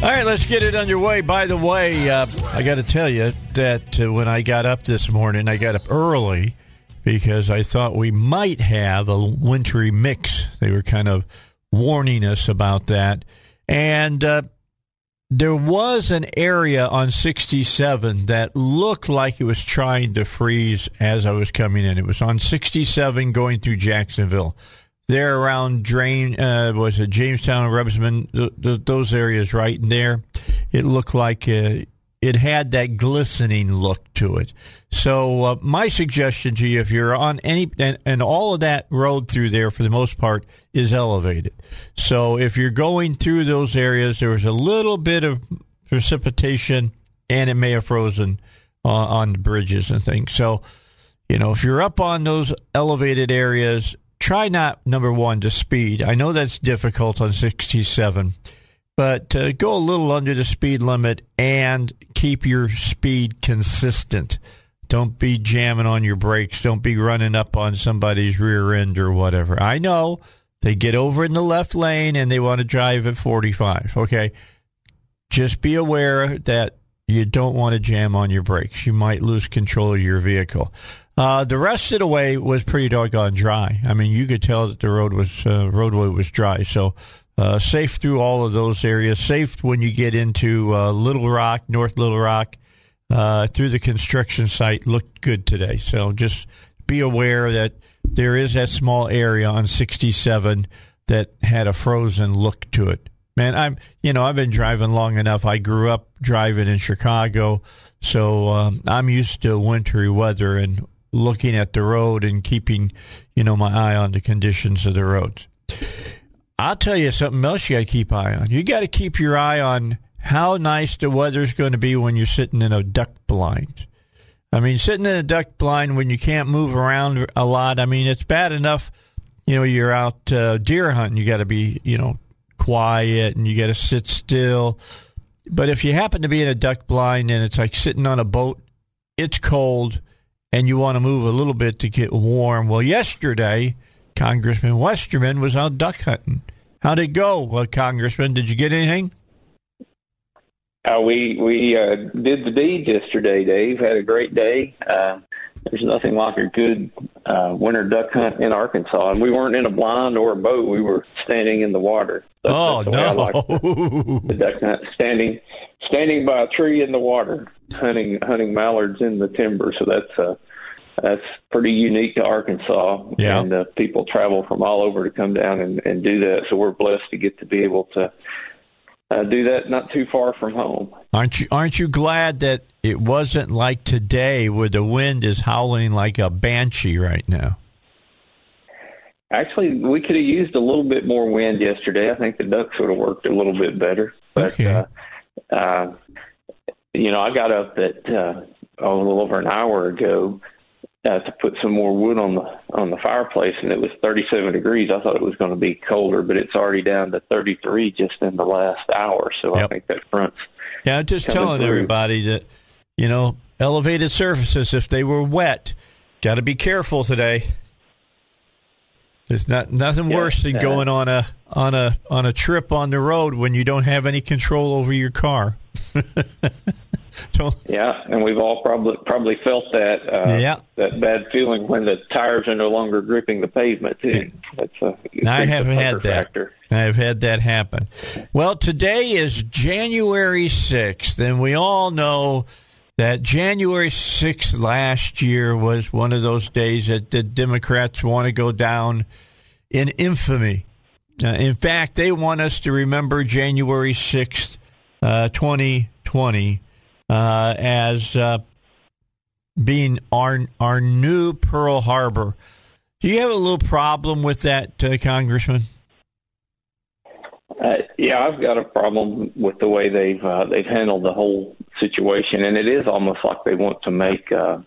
All right, let's get it underway. By the way, uh, I got to tell you that uh, when I got up this morning, I got up early because I thought we might have a wintry mix. They were kind of warning us about that. And uh, there was an area on 67 that looked like it was trying to freeze as I was coming in. It was on 67 going through Jacksonville there around Drain, uh, was it Jamestown, Rebsamen, th- th- those areas right in there. It looked like uh, it had that glistening look to it. So uh, my suggestion to you, if you're on any and, and all of that road through there for the most part is elevated. So if you're going through those areas, there was a little bit of precipitation and it may have frozen uh, on the bridges and things. So you know if you're up on those elevated areas try not number one to speed. I know that's difficult on 67, but uh, go a little under the speed limit and keep your speed consistent. Don't be jamming on your brakes. Don't be running up on somebody's rear end or whatever. I know they get over in the left lane and they want to drive at 45. Okay. Just be aware that you don't want to jam on your brakes. You might lose control of your vehicle. Uh, the rest of the way was pretty doggone dry. I mean, you could tell that the road was uh, roadway was dry. So uh, safe through all of those areas. Safe when you get into uh, Little Rock, North Little Rock, uh, through the construction site. Looked good today. So just be aware that there is that small area on 67 that had a frozen look to it. Man, I'm you know I've been driving long enough. I grew up driving in Chicago. So um, I'm used to wintry weather, and looking at the road and keeping, you know, my eye on the conditions of the roads. I'll tell you something else you got to keep eye on. You got to keep your eye on how nice the weather's going to be when you're sitting in a duck blind. I mean, sitting in a duck blind when you can't move around a lot. I mean, it's bad enough. You know, you're out uh, deer hunting. You got to be, you know, quiet and you got to sit still. But if you happen to be in a duck blind and it's like sitting on a boat, it's cold and you want to move a little bit to get warm. Well, yesterday, Congressman Westerman was out duck hunting. How'd it go, well, Congressman? Did you get anything? Uh, we we uh, did the deed yesterday, Dave. Had a great day. Uh, there's nothing like a good uh, winter duck hunt in Arkansas, and we weren't in a blind or a boat. We were standing in the water. That's, oh that's no! Like the, the duck hunt, standing standing by a tree in the water, hunting hunting mallards in the timber. So that's uh, that's pretty unique to Arkansas. Yeah. And uh, people travel from all over to come down and, and do that. So we're blessed to get to be able to uh, do that not too far from home. Aren't you aren't you glad that it wasn't like today where the wind is howling like a banshee right now? Actually, we could have used a little bit more wind yesterday. I think the ducks would have worked a little bit better. But okay. uh, uh, you know, I got up at uh, a little over an hour ago uh, to put some more wood on the on the fireplace, and it was 37 degrees. I thought it was going to be colder, but it's already down to 33 just in the last hour. So Yep. I think that front's Yeah, just telling through. everybody that you know elevated surfaces if they were wet, got to be careful today. There's not nothing Yeah, worse than uh, going on a on a on a trip on the road when you don't have any control over your car. yeah, and we've all probably probably felt that uh, yeah. that bad feeling when the tires are no longer gripping the pavement. Too. That's a, I have had that. Factor. I have had that happen. Well, today is January sixth, and we all know that January 6th last year was one of those days that the Democrats want to go down in infamy. Uh, in fact, they want us to remember January 6th, uh, 2020, uh, as uh, being our, our new Pearl Harbor. Do you have a little problem with that, uh, Congressman? Uh, yeah, I've got a problem with the way they've uh, they've handled the whole situation, and it is almost like they want to make. Uh,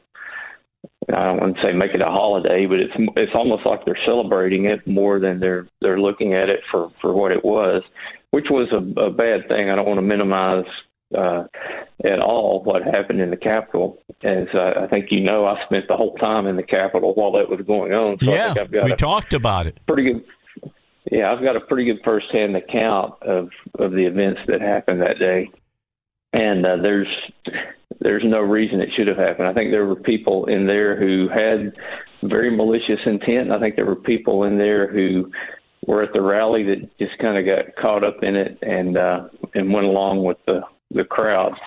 I don't want to say make it a holiday, but it's it's almost like they're celebrating it more than they're they're looking at it for for what it was, which was a, a bad thing. I don't want to minimize uh, at all what happened in the Capitol. As uh, I think you know, I spent the whole time in the Capitol while that was going on. So yeah, we talked about it. Pretty good yeah, I've got a pretty good firsthand account of of the events that happened that day, and uh, there's there's no reason it should have happened. I think there were people in there who had very malicious intent. I think there were people in there who were at the rally that just kind of got caught up in it and uh, and went along with the the crowd.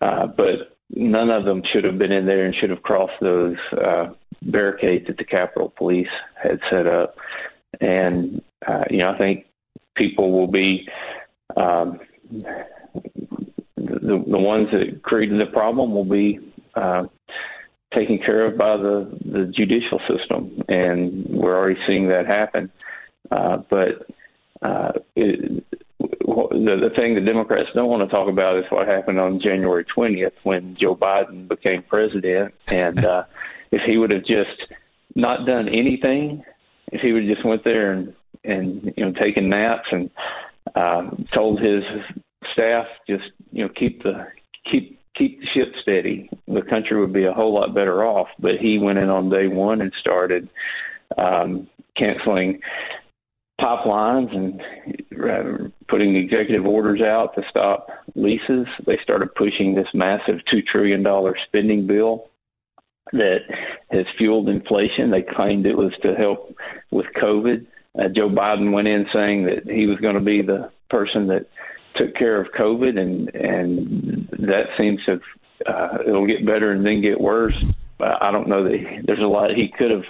Uh, but none of them should have been in there and should have crossed those uh, barricades that the Capitol Police had set up. And uh, you know, I think people will be um, the the ones that created the problem will be uh, taken care of by the the judicial system, and we're already seeing that happen. Uh, but uh, it, the, the thing the Democrats don't want to talk about is what happened on January 20th when Joe Biden became president. And uh, if he would have just not done anything, if he would have just went there and and you know taking naps and um, told his staff just you know keep the keep keep the ship steady. The country would be a whole lot better off. But he went in on day one and started um, canceling pipelines and uh, putting executive orders out to stop leases. They started pushing this massive two trillion dollar spending bill that has fueled inflation. They claimed it was to help with COVID. Uh, Joe Biden went in saying that he was going to be the person that took care of COVID, and and that seems to uh, it'll get better and then get worse. I don't know that he, there's a lot he could have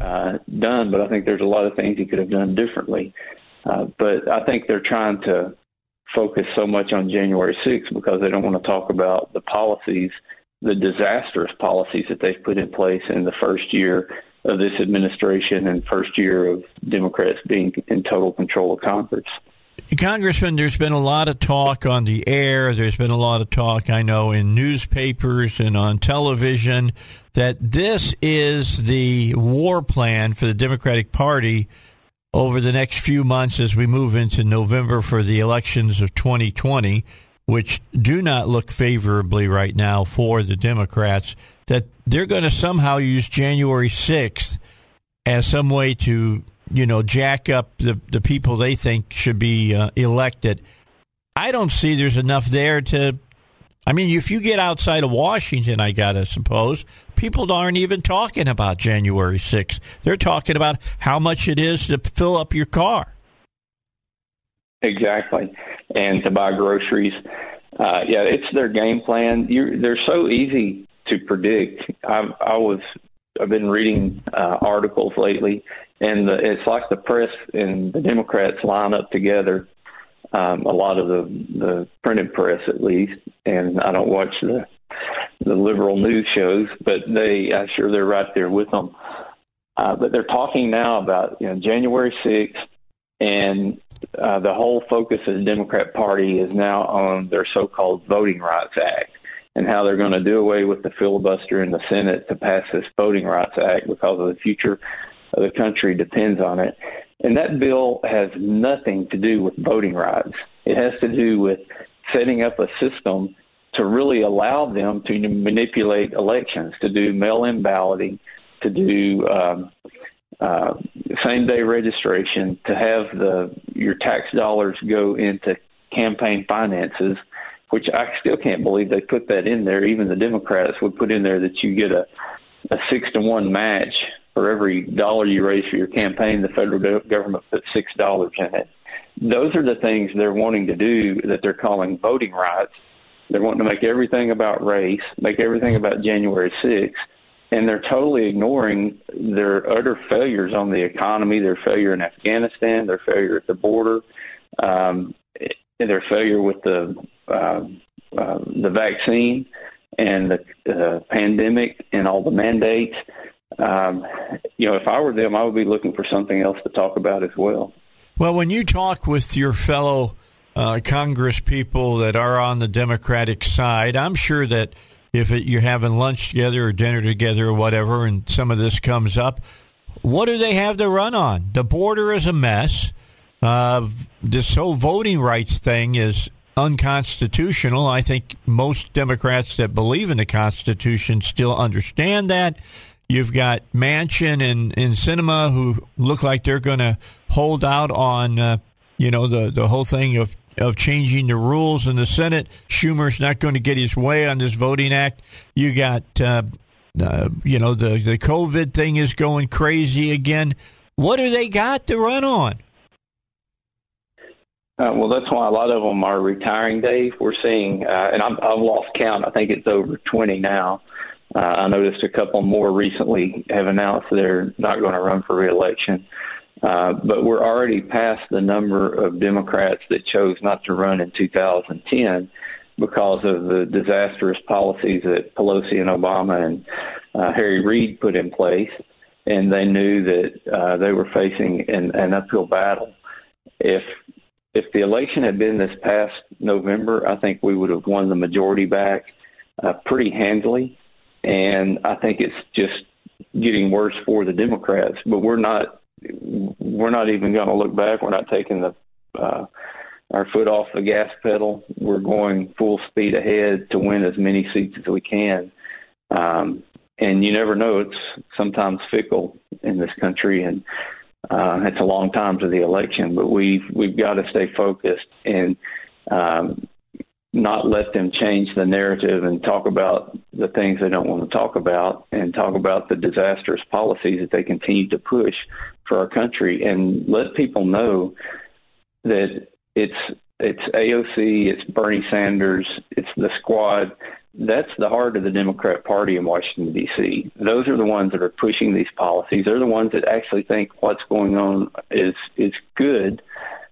uh, done, but I think there's a lot of things he could have done differently. Uh, but I think they're trying to focus so much on January 6th because they don't want to talk about the policies, the disastrous policies that they've put in place in the first year of this administration and first year of Democrats being in total control of Congress. Congressman, there's been a lot of talk on the air. There's been a lot of talk, I know, in newspapers and on television that this is the war plan for the Democratic Party over the next few months as we move into November for the elections of 2020, which do not look favorably right now for the Democrats that they're going to somehow use January 6th as some way to, you know, jack up the, the people they think should be uh, elected. I don't see there's enough there to. I mean, if you get outside of Washington, I got to suppose, people aren't even talking about January 6th. They're talking about how much it is to fill up your car. Exactly. And to buy groceries. Uh, yeah, it's their game plan. You're, they're so easy to predict. I've, I was I've been reading uh, articles lately, and the, it's like the press and the Democrats line up together. Um, a lot of the the printed press, at least, and I don't watch the the liberal news shows, but they I'm sure they're right there with them. Uh, but they're talking now about you know January 6th, and uh, the whole focus of the Democrat Party is now on their so-called Voting Rights Act and how they're going to do away with the filibuster in the Senate to pass this Voting Rights Act because of the future the country depends on it. And that bill has nothing to do with voting rights. It has to do with setting up a system to really allow them to manipulate elections, to do mail-in balloting, to do um, uh, same-day registration, to have the your tax dollars go into campaign finances which I still can't believe they put that in there. Even the Democrats would put in there that you get a, a six to one match for every dollar you raise for your campaign. The federal government puts six dollars in it. Those are the things they're wanting to do that they're calling voting rights. They're wanting to make everything about race, make everything about January 6th, and they're totally ignoring their utter failures on the economy, their failure in Afghanistan, their failure at the border, um, their failure with the uh, uh, the vaccine and the uh, pandemic and all the mandates. Um, you know, if I were them, I would be looking for something else to talk about as well. Well, when you talk with your fellow uh, Congress people that are on the Democratic side, I'm sure that if it, you're having lunch together or dinner together or whatever, and some of this comes up, what do they have to run on? The border is a mess. Uh, this whole voting rights thing is unconstitutional. I think most Democrats that believe in the Constitution still understand that. You've got Manchin and, and Sinema who look like they're going to hold out on, uh, you know, the, the whole thing of of changing the rules in the Senate. Schumer's not going to get his way on this voting act. You got, uh, uh, you know, the the COVID thing is going crazy again. What do they got to run on? Uh, well, that's why a lot of them are retiring, Dave. We're seeing, uh, and i have lost count. I think it's over 20 now. Uh, I noticed a couple more recently have announced they're not going to run for reelection. Uh, but we're already past the number of Democrats that chose not to run in 2010 because of the disastrous policies that Pelosi and Obama and uh, Harry Reid put in place, and they knew that uh, they were facing an, an uphill battle. If if the election had been this past November, I think we would have won the majority back uh, pretty handily, and I think it's just getting worse for the Democrats. But we're not we're not even going to look back. We're not taking the uh, our foot off the gas pedal. We're going full speed ahead to win as many seats as we can. Um, and you never know; it's sometimes fickle in this country, and uh, it's a long time to the election. But we've we've got to stay focused and um, not let them change the narrative and talk about the things they don't want to talk about and talk about the disastrous policies that they continue to push for our country and let people know that it's it's AOC, it's Bernie Sanders, it's the squad. That's the heart of the Democrat Party in Washington D.C. Those are the ones that are pushing these policies. They're the ones that actually think what's going on is is good.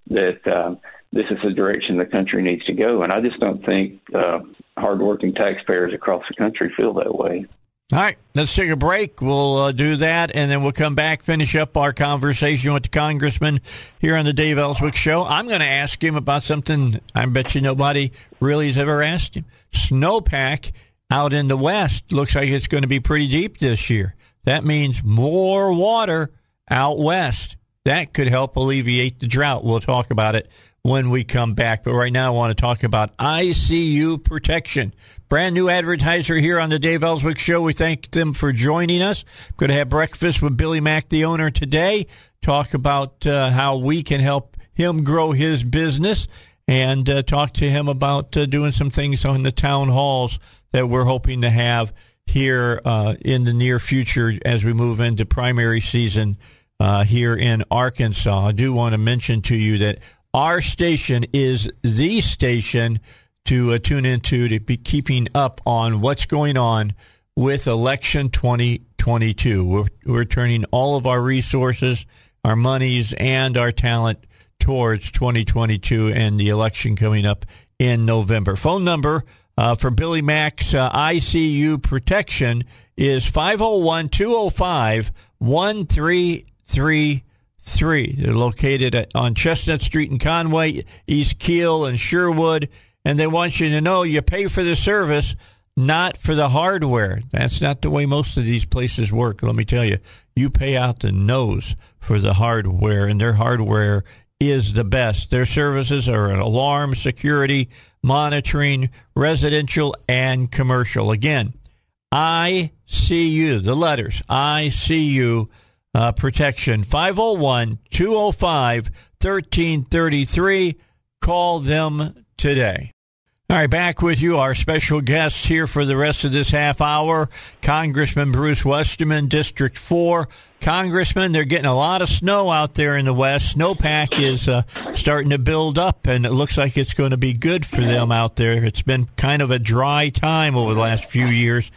That um, this is the direction the country needs to go. And I just don't think uh, hardworking taxpayers across the country feel that way. All right, let's take a break. We'll uh, do that, and then we'll come back, finish up our conversation with the congressman here on the Dave Elswick Show. I'm going to ask him about something I bet you nobody really has ever asked him. Snowpack out in the west looks like it's going to be pretty deep this year. That means more water out west. That could help alleviate the drought. We'll talk about it when we come back. But right now, I want to talk about ICU protection. Brand new advertiser here on the Dave Elswick Show. We thank them for joining us. Going to have breakfast with Billy Mack, the owner, today. Talk about uh, how we can help him grow his business and uh, talk to him about uh, doing some things on the town halls that we're hoping to have here uh, in the near future as we move into primary season uh, here in Arkansas. I do want to mention to you that our station is the station to uh, tune into to be keeping up on what's going on with election 2022. We're, we're turning all of our resources, our monies, and our talent towards 2022 and the election coming up in November. Phone number uh, for Billy Mack's uh, ICU protection is 501 205 1333 three. They're located at, on Chestnut Street in Conway, East Keel, and Sherwood. And they want you to know you pay for the service, not for the hardware. That's not the way most of these places work. Let me tell you, you pay out the nose for the hardware, and their hardware is the best. Their services are an alarm, security, monitoring, residential, and commercial. Again, ICU, the letters ICU uh, protection. 501 205 1333. Call them today. All right, back with you. Our special guests here for the rest of this half hour, Congressman Bruce Westerman, District 4. Congressman, they're getting a lot of snow out there in the West. Snowpack is uh, starting to build up, and it looks like it's going to be good for them out there. It's been kind of a dry time over the last few years.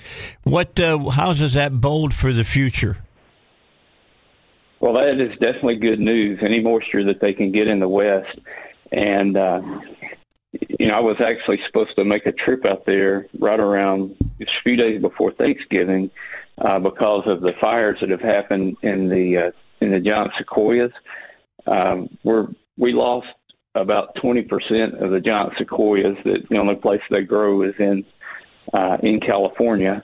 What? Uh, how does that bode for the future? Well, that is definitely good news. Any moisture that they can get in the West, and uh, you know, I was actually supposed to make a trip out there right around a few days before Thanksgiving uh, because of the fires that have happened in the uh, in the giant sequoias. Um, we're we lost about 20% of the giant sequoias. That the only place they grow is in uh, in California.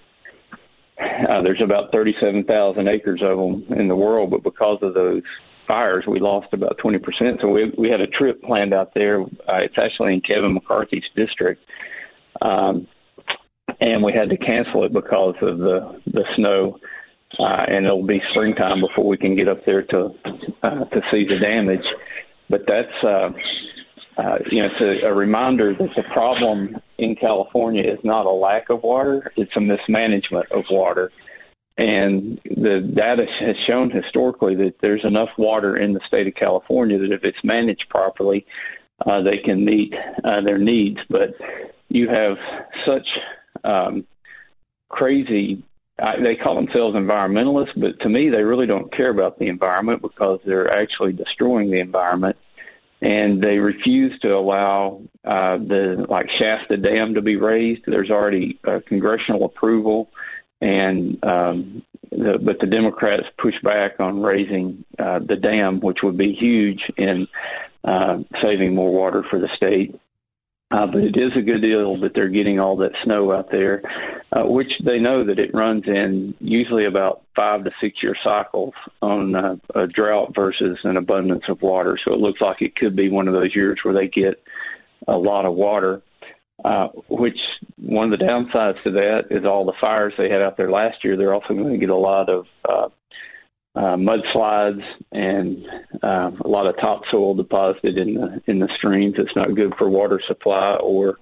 Uh, there's about 37,000 acres of them in the world, but because of those fires, we lost about 20%. So we, we had a trip planned out there. Uh, it's actually in Kevin McCarthy's district. Um, and we had to cancel it because of the, the snow. Uh, and it'll be springtime before we can get up there to, uh, to see the damage. But that's, uh, uh, you know, it's a, a reminder that the problem in California is not a lack of water, it's a mismanagement of water. And the data has shown historically that there's enough water in the state of California that if it's managed properly, uh, they can meet uh, their needs. But you have such um, crazy, uh, they call themselves environmentalists, but to me they really don't care about the environment because they're actually destroying the environment. And they refuse to allow uh, the like Shasta Dam to be raised. There's already uh, congressional approval and um, the, but the Democrats pushed back on raising uh, the dam, which would be huge in uh, saving more water for the state. Uh, but it is a good deal that they're getting all that snow out there, uh, which they know that it runs in usually about five to six year cycles on uh, a drought versus an abundance of water. So it looks like it could be one of those years where they get a lot of water. Uh, which one of the downsides to that is all the fires they had out there last year. They're also going to get a lot of uh, uh, mudslides and uh, a lot of topsoil deposited in the in the streams. It's not good for water supply or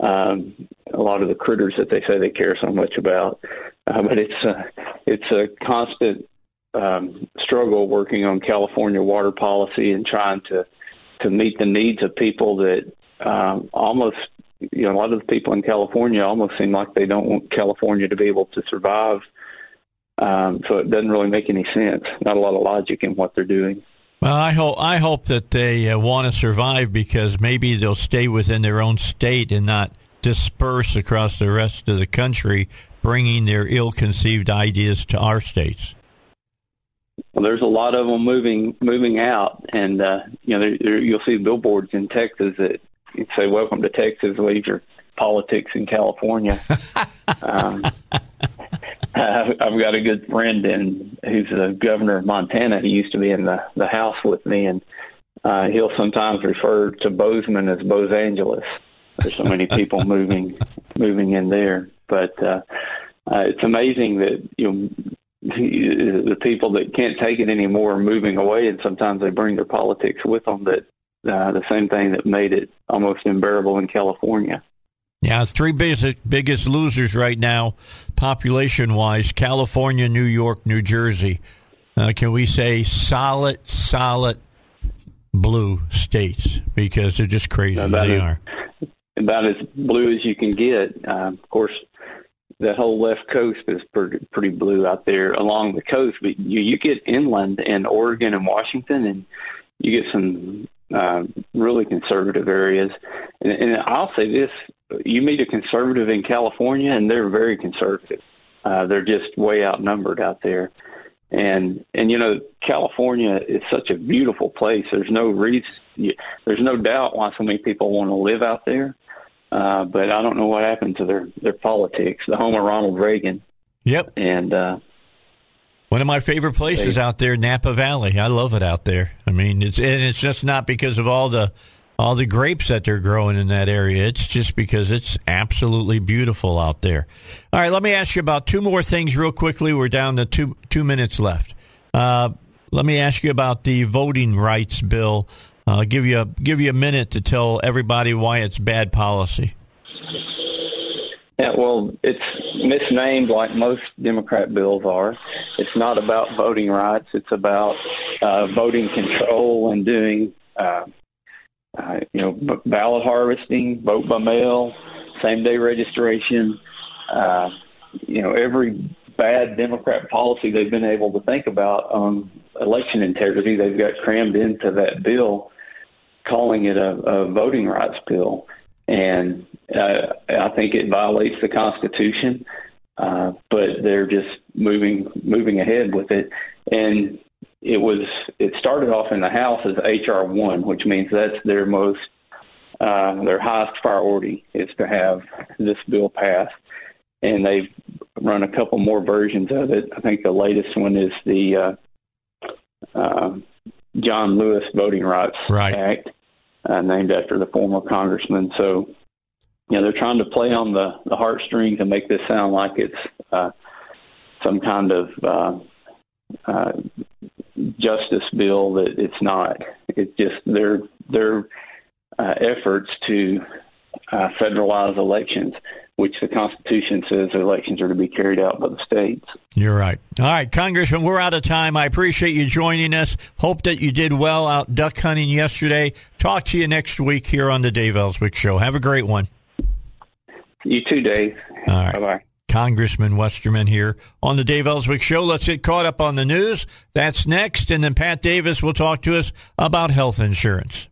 um, a lot of the critters that they say they care so much about. Uh, but it's a, it's a constant um, struggle working on California water policy and trying to to meet the needs of people that um, almost you know, a lot of the people in California almost seem like they don't want California to be able to survive. Um, so it doesn't really make any sense. Not a lot of logic in what they're doing. Well, I hope I hope that they uh, want to survive because maybe they'll stay within their own state and not disperse across the rest of the country, bringing their ill-conceived ideas to our states. Well, there's a lot of them moving moving out, and uh, you know there, there, you'll see billboards in Texas that say, "Welcome to Texas. Leave your politics in California." um, I've got a good friend in who's the governor of Montana. He used to be in the the house with me, and uh, he'll sometimes refer to Bozeman as Bose Angeles. There's so many people moving moving in there, but uh, uh, it's amazing that you know the people that can't take it anymore are moving away, and sometimes they bring their politics with them. That uh, the same thing that made it almost unbearable in California. Yeah, three biggest biggest losers right now, population wise: California, New York, New Jersey. Uh, can we say solid, solid blue states because they're just crazy? About they as, are about as blue as you can get. Uh, of course, the whole left coast is pretty, pretty blue out there along the coast, but you, you get inland in Oregon and Washington, and you get some uh, really conservative areas. And, and I'll say this: you meet a conservative in California, and they're very conservative. Uh, they're just way outnumbered out there. And and you know, California is such a beautiful place. There's no reason, there's no doubt why so many people want to live out there. Uh, but I don't know what happened to their their politics. The home of Ronald Reagan. Yep. And uh, one of my favorite places out there, Napa Valley. I love it out there. I mean, it's and it's just not because of all the all the grapes that they're growing in that area. It's just because it's absolutely beautiful out there. All right, let me ask you about two more things real quickly. We're down to two two minutes left. Uh, let me ask you about the voting rights bill. I'll give you a give you a minute to tell everybody why it's bad policy. Yeah, well, it's misnamed like most Democrat bills are. It's not about voting rights. It's about uh, voting control and doing, uh, uh, you know, ballot harvesting, vote by mail, same day registration. Uh, you know, every bad Democrat policy they've been able to think about on election integrity, they've got crammed into that bill, calling it a, a voting rights bill. And uh, I think it violates the Constitution, uh, but they're just moving moving ahead with it. And it was it started off in the House as HR one, which means that's their most uh, their highest priority is to have this bill passed. And they've run a couple more versions of it. I think the latest one is the uh, uh, John Lewis Voting Rights right. Act uh, named after the former congressman. So, you know, they're trying to play on the, the heartstrings and make this sound like it's uh, some kind of uh, uh, justice bill that it's not. It's just their their uh, efforts to uh, federalize elections which the Constitution says elections are to be carried out by the states. You're right. All right, Congressman, we're out of time. I appreciate you joining us. Hope that you did well out duck hunting yesterday. Talk to you next week here on the Dave Elswick Show. Have a great one. You too, Dave. All right. Bye-bye. Congressman Westerman here on the Dave Elswick Show. Let's get caught up on the news. That's next. And then Pat Davis will talk to us about health insurance.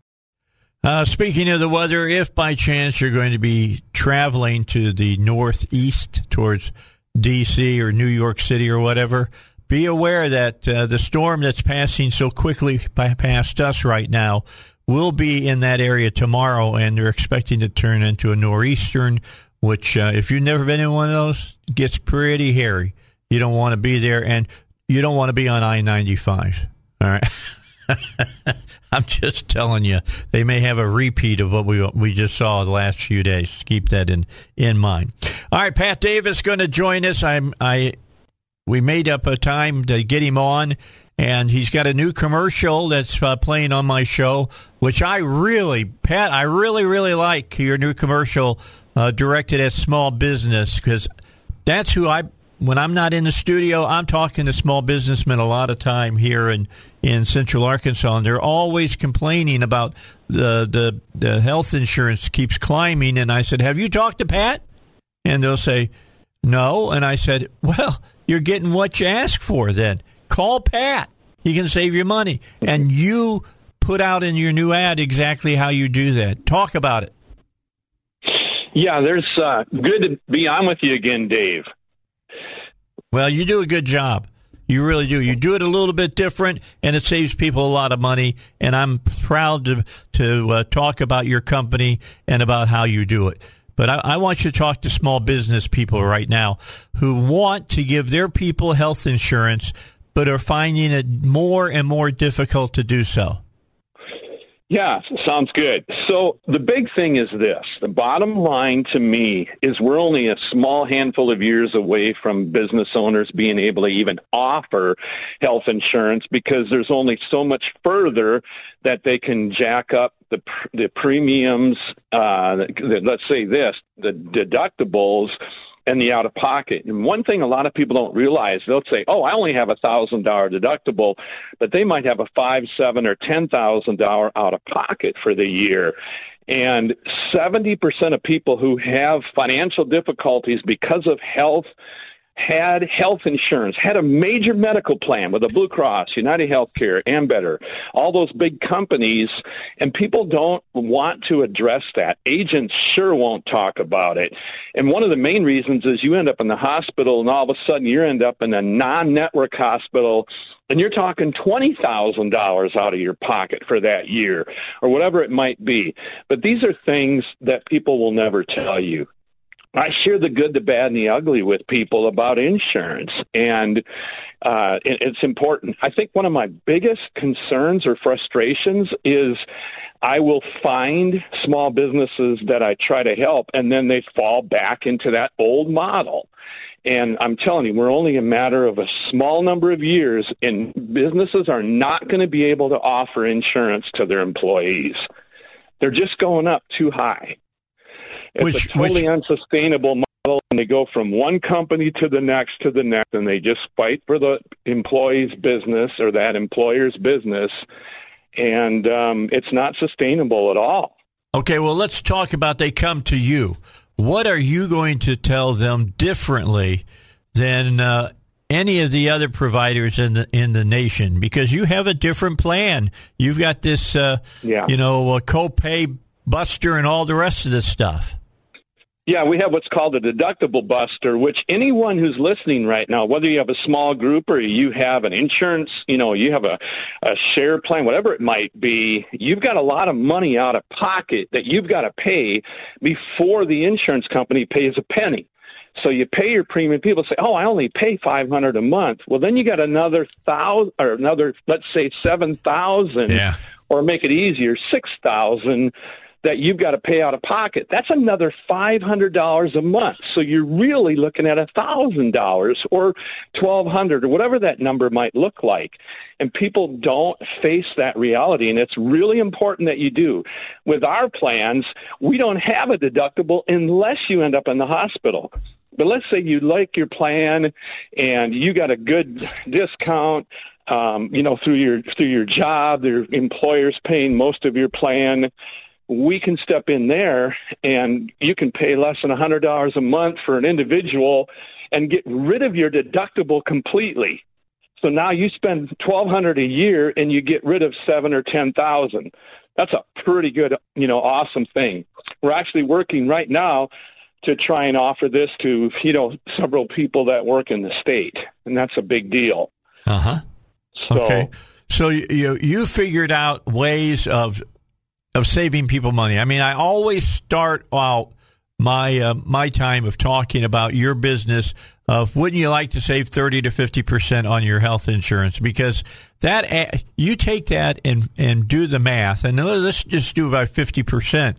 Uh, speaking of the weather, if by chance you're going to be traveling to the northeast towards D.C. or New York City or whatever, be aware that uh, the storm that's passing so quickly by, past us right now will be in that area tomorrow, and they're expecting to turn into a nor'eastern, which, uh, if you've never been in one of those, gets pretty hairy. You don't want to be there, and you don't want to be on I 95. All right. I'm just telling you, they may have a repeat of what we we just saw the last few days. Keep that in in mind. All right, Pat Davis going to join us. I'm I we made up a time to get him on, and he's got a new commercial that's uh, playing on my show, which I really, Pat, I really really like your new commercial uh, directed at small business because that's who I when I'm not in the studio, I'm talking to small businessmen a lot of time here in, in Central Arkansas, and they're always complaining about the, the the health insurance keeps climbing. And I said, "Have you talked to Pat?" And they'll say, "No." And I said, "Well, you're getting what you ask for. Then call Pat. He can save you money." And you put out in your new ad exactly how you do that. Talk about it. Yeah, there's uh, good to be on with you again, Dave. Well, you do a good job. You really do. You do it a little bit different, and it saves people a lot of money. And I'm proud to to uh, talk about your company and about how you do it. But I, I want you to talk to small business people right now who want to give their people health insurance, but are finding it more and more difficult to do so. Yeah, sounds good. So the big thing is this. The bottom line to me is we're only a small handful of years away from business owners being able to even offer health insurance because there's only so much further that they can jack up the the premiums. Uh, let's say this: the deductibles and the out of pocket. And one thing a lot of people don't realize, they'll say, "Oh, I only have a thousand dollar deductible," but they might have a five, seven, or ten thousand dollar out of pocket for the year. And 70% of people who have financial difficulties because of health had health insurance, had a major medical plan with a Blue Cross, United Healthcare, Ambetter, all those big companies, and people don't want to address that. Agents sure won't talk about it. And one of the main reasons is you end up in the hospital and all of a sudden you end up in a non-network hospital and you're talking $20,000 out of your pocket for that year or whatever it might be. But these are things that people will never tell you. I share the good, the bad, and the ugly with people about insurance, and uh, it, it's important. I think one of my biggest concerns or frustrations is I will find small businesses that I try to help, and then they fall back into that old model. And I'm telling you, we're only a matter of a small number of years, and businesses are not going to be able to offer insurance to their employees. They're just going up too high. It's Which- a totally which- unsustainable model, and they go from one company to the next to the next and they just fight for the employee's business or that employer's business and um, it's not sustainable at all. Okay, well, let's talk about they come to you. What are you going to tell them differently than uh, any of the other providers in the in the nation? Because you have a different plan. You've got this, uh, yeah. you know, copay buster and all the rest of this stuff. Yeah, we have what's called a deductible buster, which anyone who's listening right now, whether you have a small group or you have an insurance, you know, you have a, a share plan, whatever it might be, you've got a lot of money out of pocket that you've got to pay before the insurance company pays a penny. So you pay your premium. People say, "Oh, I only pay five hundred a month." Well, then you got another thousand or another, let's say seven thousand, yeah. or make it easier, six thousand that you've got to pay out of pocket. That's another $500 a month. So you're really looking at $1,000 or 1200 or whatever that number might look like. And people don't face that reality. And it's really important that you do. With our plans, we don't have a deductible unless you end up in the hospital. But let's say you like your plan and you got a good discount um, you know, through your through your job, your employer's paying most of your plan we can step in there and you can pay less than $100 a month for an individual and get rid of your deductible completely. So now you spend 1200 a year and you get rid of 7 or 10,000. That's a pretty good, you know, awesome thing. We're actually working right now to try and offer this to, you know, several people that work in the state, and that's a big deal. Uh-huh. So, okay. So you you figured out ways of of saving people money. I mean, I always start out my uh, my time of talking about your business of wouldn't you like to save 30 to 50% on your health insurance? Because that you take that and and do the math and let's just do about 50%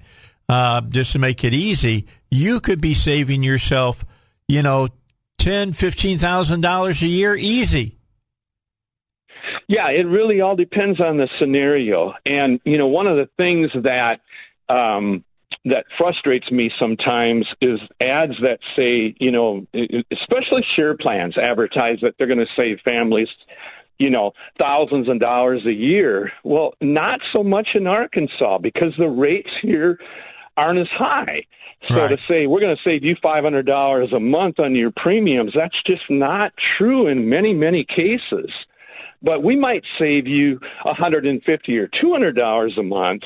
uh, just to make it easy. You could be saving yourself you know 10 15,000 dollars a year easy yeah, it really all depends on the scenario. And, you know, one of the things that, um, that frustrates me sometimes is ads that say, you know, especially share plans advertise that they're going to save families, you know, thousands of dollars a year. Well, not so much in Arkansas because the rates here aren't as high. So right. to say we're going to save you $500 a month on your premiums, that's just not true in many, many cases but we might save you a 150 or 200 dollars a month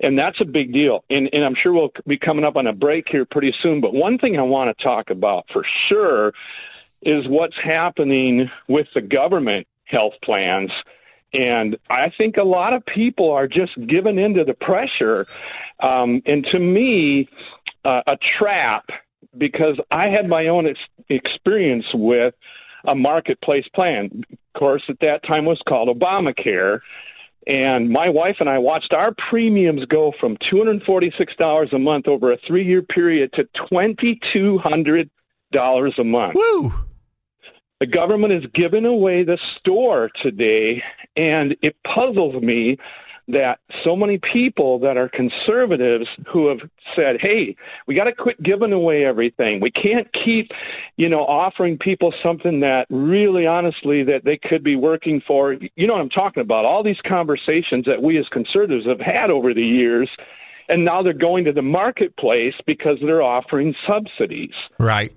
and that's a big deal and, and i'm sure we'll be coming up on a break here pretty soon but one thing i want to talk about for sure is what's happening with the government health plans and I think a lot of people are just given into the pressure. Um, and to me, uh, a trap because I had my own ex- experience with a marketplace plan. Course, at that time was called Obamacare. And my wife and I watched our premiums go from $246 a month over a three-year period to $2,200 a month. Woo! The government is giving away the store today, and it puzzles me that so many people that are conservatives who have said, hey, we got to quit giving away everything. We can't keep, you know, offering people something that really honestly that they could be working for. You know what I'm talking about? All these conversations that we as conservatives have had over the years and now they're going to the marketplace because they're offering subsidies. Right.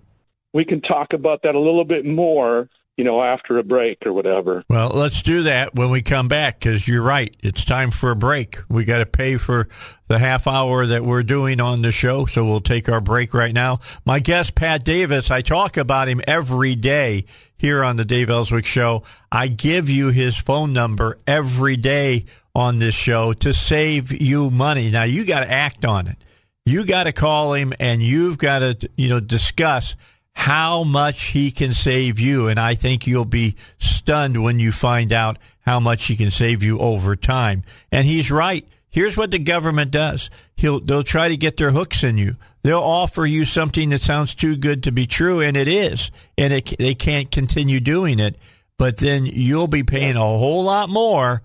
We can talk about that a little bit more you know, after a break or whatever. Well, let's do that when we come back because you're right. It's time for a break. We got to pay for the half hour that we're doing on the show, so we'll take our break right now. My guest, Pat Davis, I talk about him every day here on the Dave Elswick Show. I give you his phone number every day on this show to save you money. Now, you got to act on it. You got to call him and you've got to, you know, discuss – how much he can save you. And I think you'll be stunned when you find out how much he can save you over time. And he's right. Here's what the government does. He'll, they'll try to get their hooks in you. They'll offer you something that sounds too good to be true, and it is. And it, they can't continue doing it. But then you'll be paying a whole lot more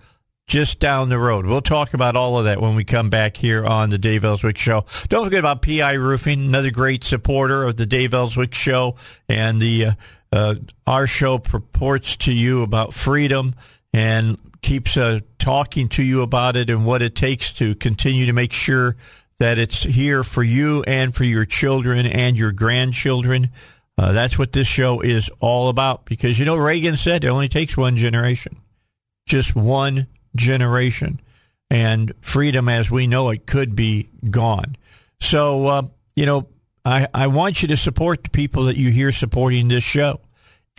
just down the road. We'll talk about all of that when we come back here on the Dave Elswick Show. Don't forget about PI Roofing, another great supporter of the Dave Elswick Show, and the uh, uh, our show purports to you about freedom and keeps uh, talking to you about it and what it takes to continue to make sure that it's here for you and for your children and your grandchildren. Uh, that's what this show is all about because you know Reagan said it only takes one generation, just one generation, and freedom as we know it could be gone. So uh, you know I I want you to support the people that you hear supporting this show.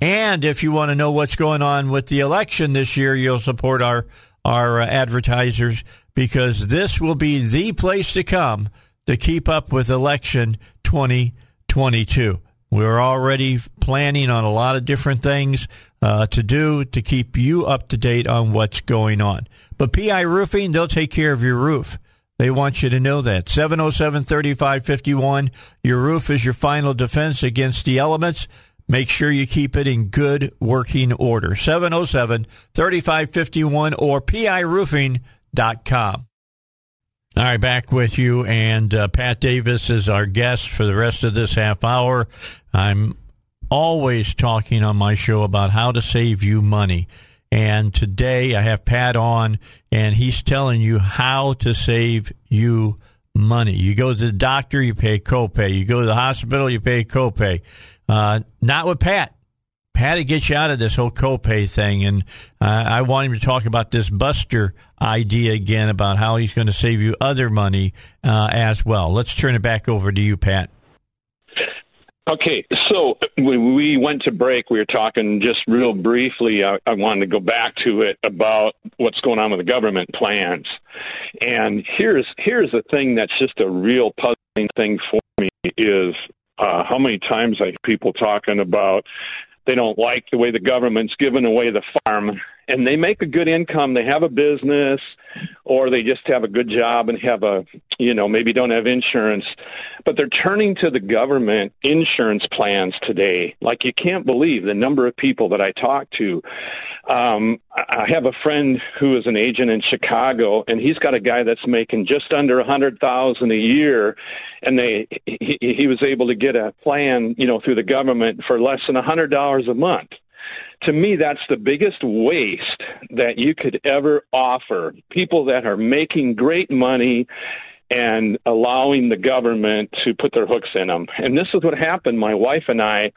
And if you want to know what's going on with the election this year, you'll support our our uh, advertisers because this will be the place to come to keep up with election 2022. We're already planning on a lot of different things uh, to do to keep you up to date on what's going on. But PI Roofing, they'll take care of your roof. They want you to know that. 707 3551. Your roof is your final defense against the elements. Make sure you keep it in good working order. 707 3551 or piroofing.com. All right, back with you. And uh, Pat Davis is our guest for the rest of this half hour. I'm always talking on my show about how to save you money. And today I have Pat on, and he's telling you how to save you money. You go to the doctor, you pay copay. You go to the hospital, you pay copay. Uh, not with Pat. Pat to get you out of this whole copay thing, and uh, I want him to talk about this Buster idea again about how he's going to save you other money uh, as well. Let's turn it back over to you, Pat. Okay, so when we went to break, we were talking just real briefly. I, I, wanted to go back to it about what's going on with the government plans. And here's here's the thing that's just a real puzzling thing for me is uh, how many times I hear people talking about they don't like the way the government's giving away the farm and they make a good income they have a business or they just have a good job and have a you know maybe don't have insurance. But they're turning to the government insurance plans today. Like you can't believe the number of people that i talk to. Um i have a friend who is an agent in chicago and he's got a guy that's making just under a hundred thousand a year and they he, he was able to get a plan you know through the government for less than a hundred dollars a month to me, that's the biggest waste that you could ever offer people that are making great money and allowing the government to put their hooks in them. And this is what happened. My wife and I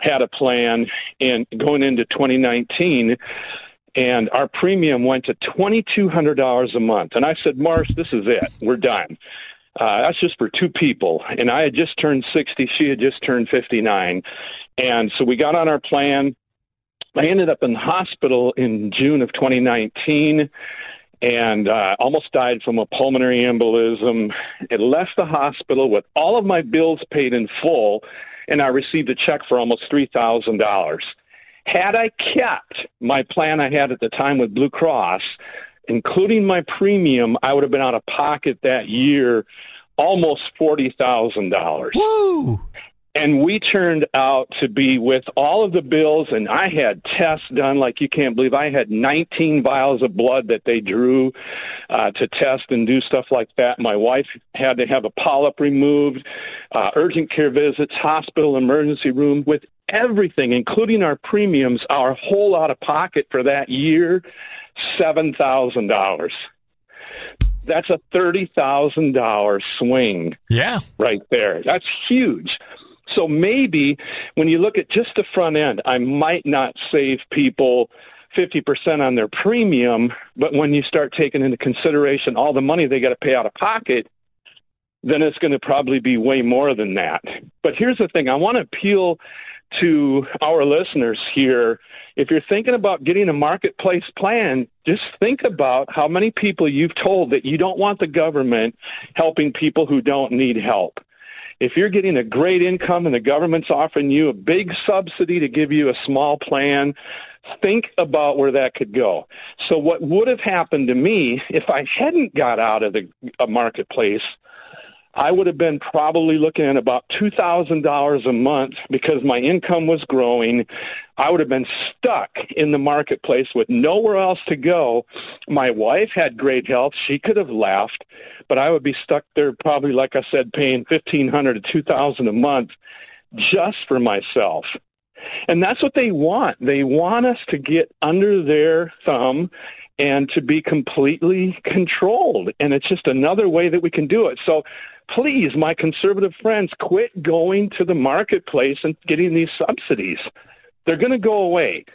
had a plan in going into 2019 and our premium went to $2,200 a month. And I said, Marsh, this is it. We're done. Uh, that's just for two people. And I had just turned 60. She had just turned 59. And so we got on our plan. I ended up in the hospital in June of 2019 and uh, almost died from a pulmonary embolism. It left the hospital with all of my bills paid in full, and I received a check for almost $3,000. Had I kept my plan I had at the time with Blue Cross, including my premium, I would have been out of pocket that year almost $40,000. Woo! And we turned out to be with all of the bills, and I had tests done like you can't believe. I had 19 vials of blood that they drew uh, to test and do stuff like that. My wife had to have a polyp removed, uh, urgent care visits, hospital emergency room with everything, including our premiums, our whole out of pocket for that year, $7,000 that's a thirty thousand dollar swing. Yeah, right there. That's huge. So maybe when you look at just the front end, I might not save people 50% on their premium, but when you start taking into consideration all the money they got to pay out of pocket, then it's going to probably be way more than that. But here's the thing. I want to appeal to our listeners here. If you're thinking about getting a marketplace plan, just think about how many people you've told that you don't want the government helping people who don't need help if you're getting a great income and the government's offering you a big subsidy to give you a small plan, think about where that could go. So what would have happened to me if I hadn't got out of the uh, marketplace I would have been probably looking at about $2,000 a month because my income was growing. I would have been stuck in the marketplace with nowhere else to go. My wife had great health. She could have left, but I would be stuck there probably, like I said, paying 1500 to 2000 a month just for myself. And that's what they want. They want us to get under their thumb and to be completely controlled. And it's just another way that we can do it. So please, my conservative friends, quit going to the marketplace and getting these subsidies. They're going to go away.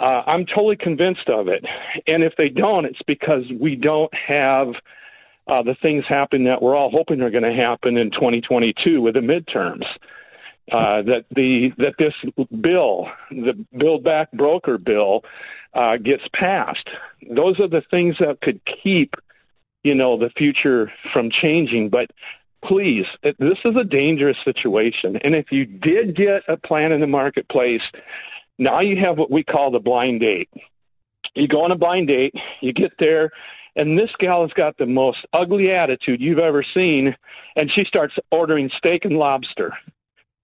Uh, I'm totally convinced of it. And if they don't, it's because we don't have uh, the things happen that we're all hoping are going to happen in 2022 with the midterms. Uh, that the that this bill, the Build Back Broker bill, uh, gets passed. Those are the things that could keep, you know, the future from changing. But please, this is a dangerous situation. And if you did get a plan in the marketplace, now you have what we call the blind date. You go on a blind date, you get there, and this gal has got the most ugly attitude you've ever seen, and she starts ordering steak and lobster.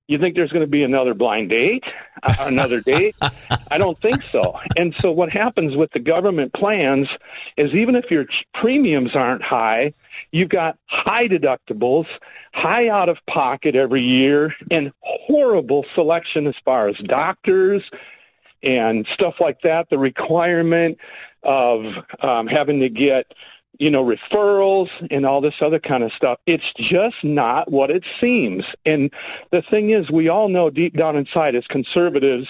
You think there's going to be another blind date, uh, another date? I don't think so. And so what happens with the government plans is even if your premiums aren't high, you've got high deductibles, high out of pocket every year, and horrible selection as far as doctors and stuff like that. The requirement of um, having to get you know, referrals and all this other kind of stuff. It's just not what it seems. And the thing is, we all know deep down inside as conservatives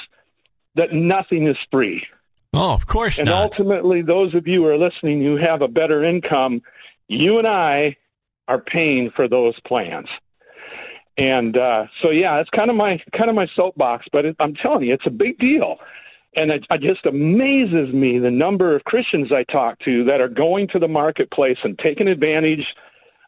that nothing is free. Oh, of course and not. ultimately, those of you who are listening who have a better income, you and I are paying for those plans. And uh, so, yeah, it's kind of my kind of my soapbox, but it, I'm telling you, it's a big deal. And it, it just amazes me the number of Christians I talk to that are going to the marketplace and taking advantage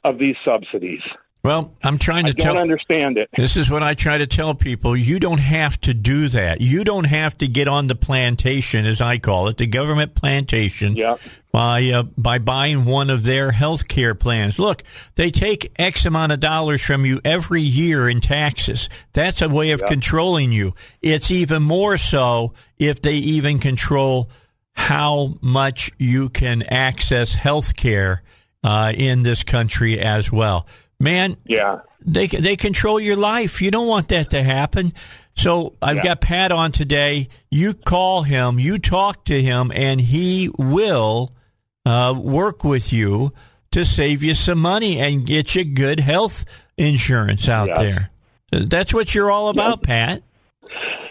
of these subsidies. Well, I'm trying to I tell. Don't understand it. This is what I try to tell people. You don't have to do that. You don't have to get on the plantation, as I call it, the government plantation, yeah. by uh, by buying one of their health care plans. Look, they take X amount of dollars from you every year in taxes. That's a way of controlling you. It's even more so if they even control how much you can access health care uh, in this country as well man. Yeah. They they control your life. You don't want that to happen. So I've yeah. got Pat on today. You call him, you talk to him, and he will uh, work with you to save you some money and get you good health insurance out yeah. there. That's what you're all about, yeah. Pat.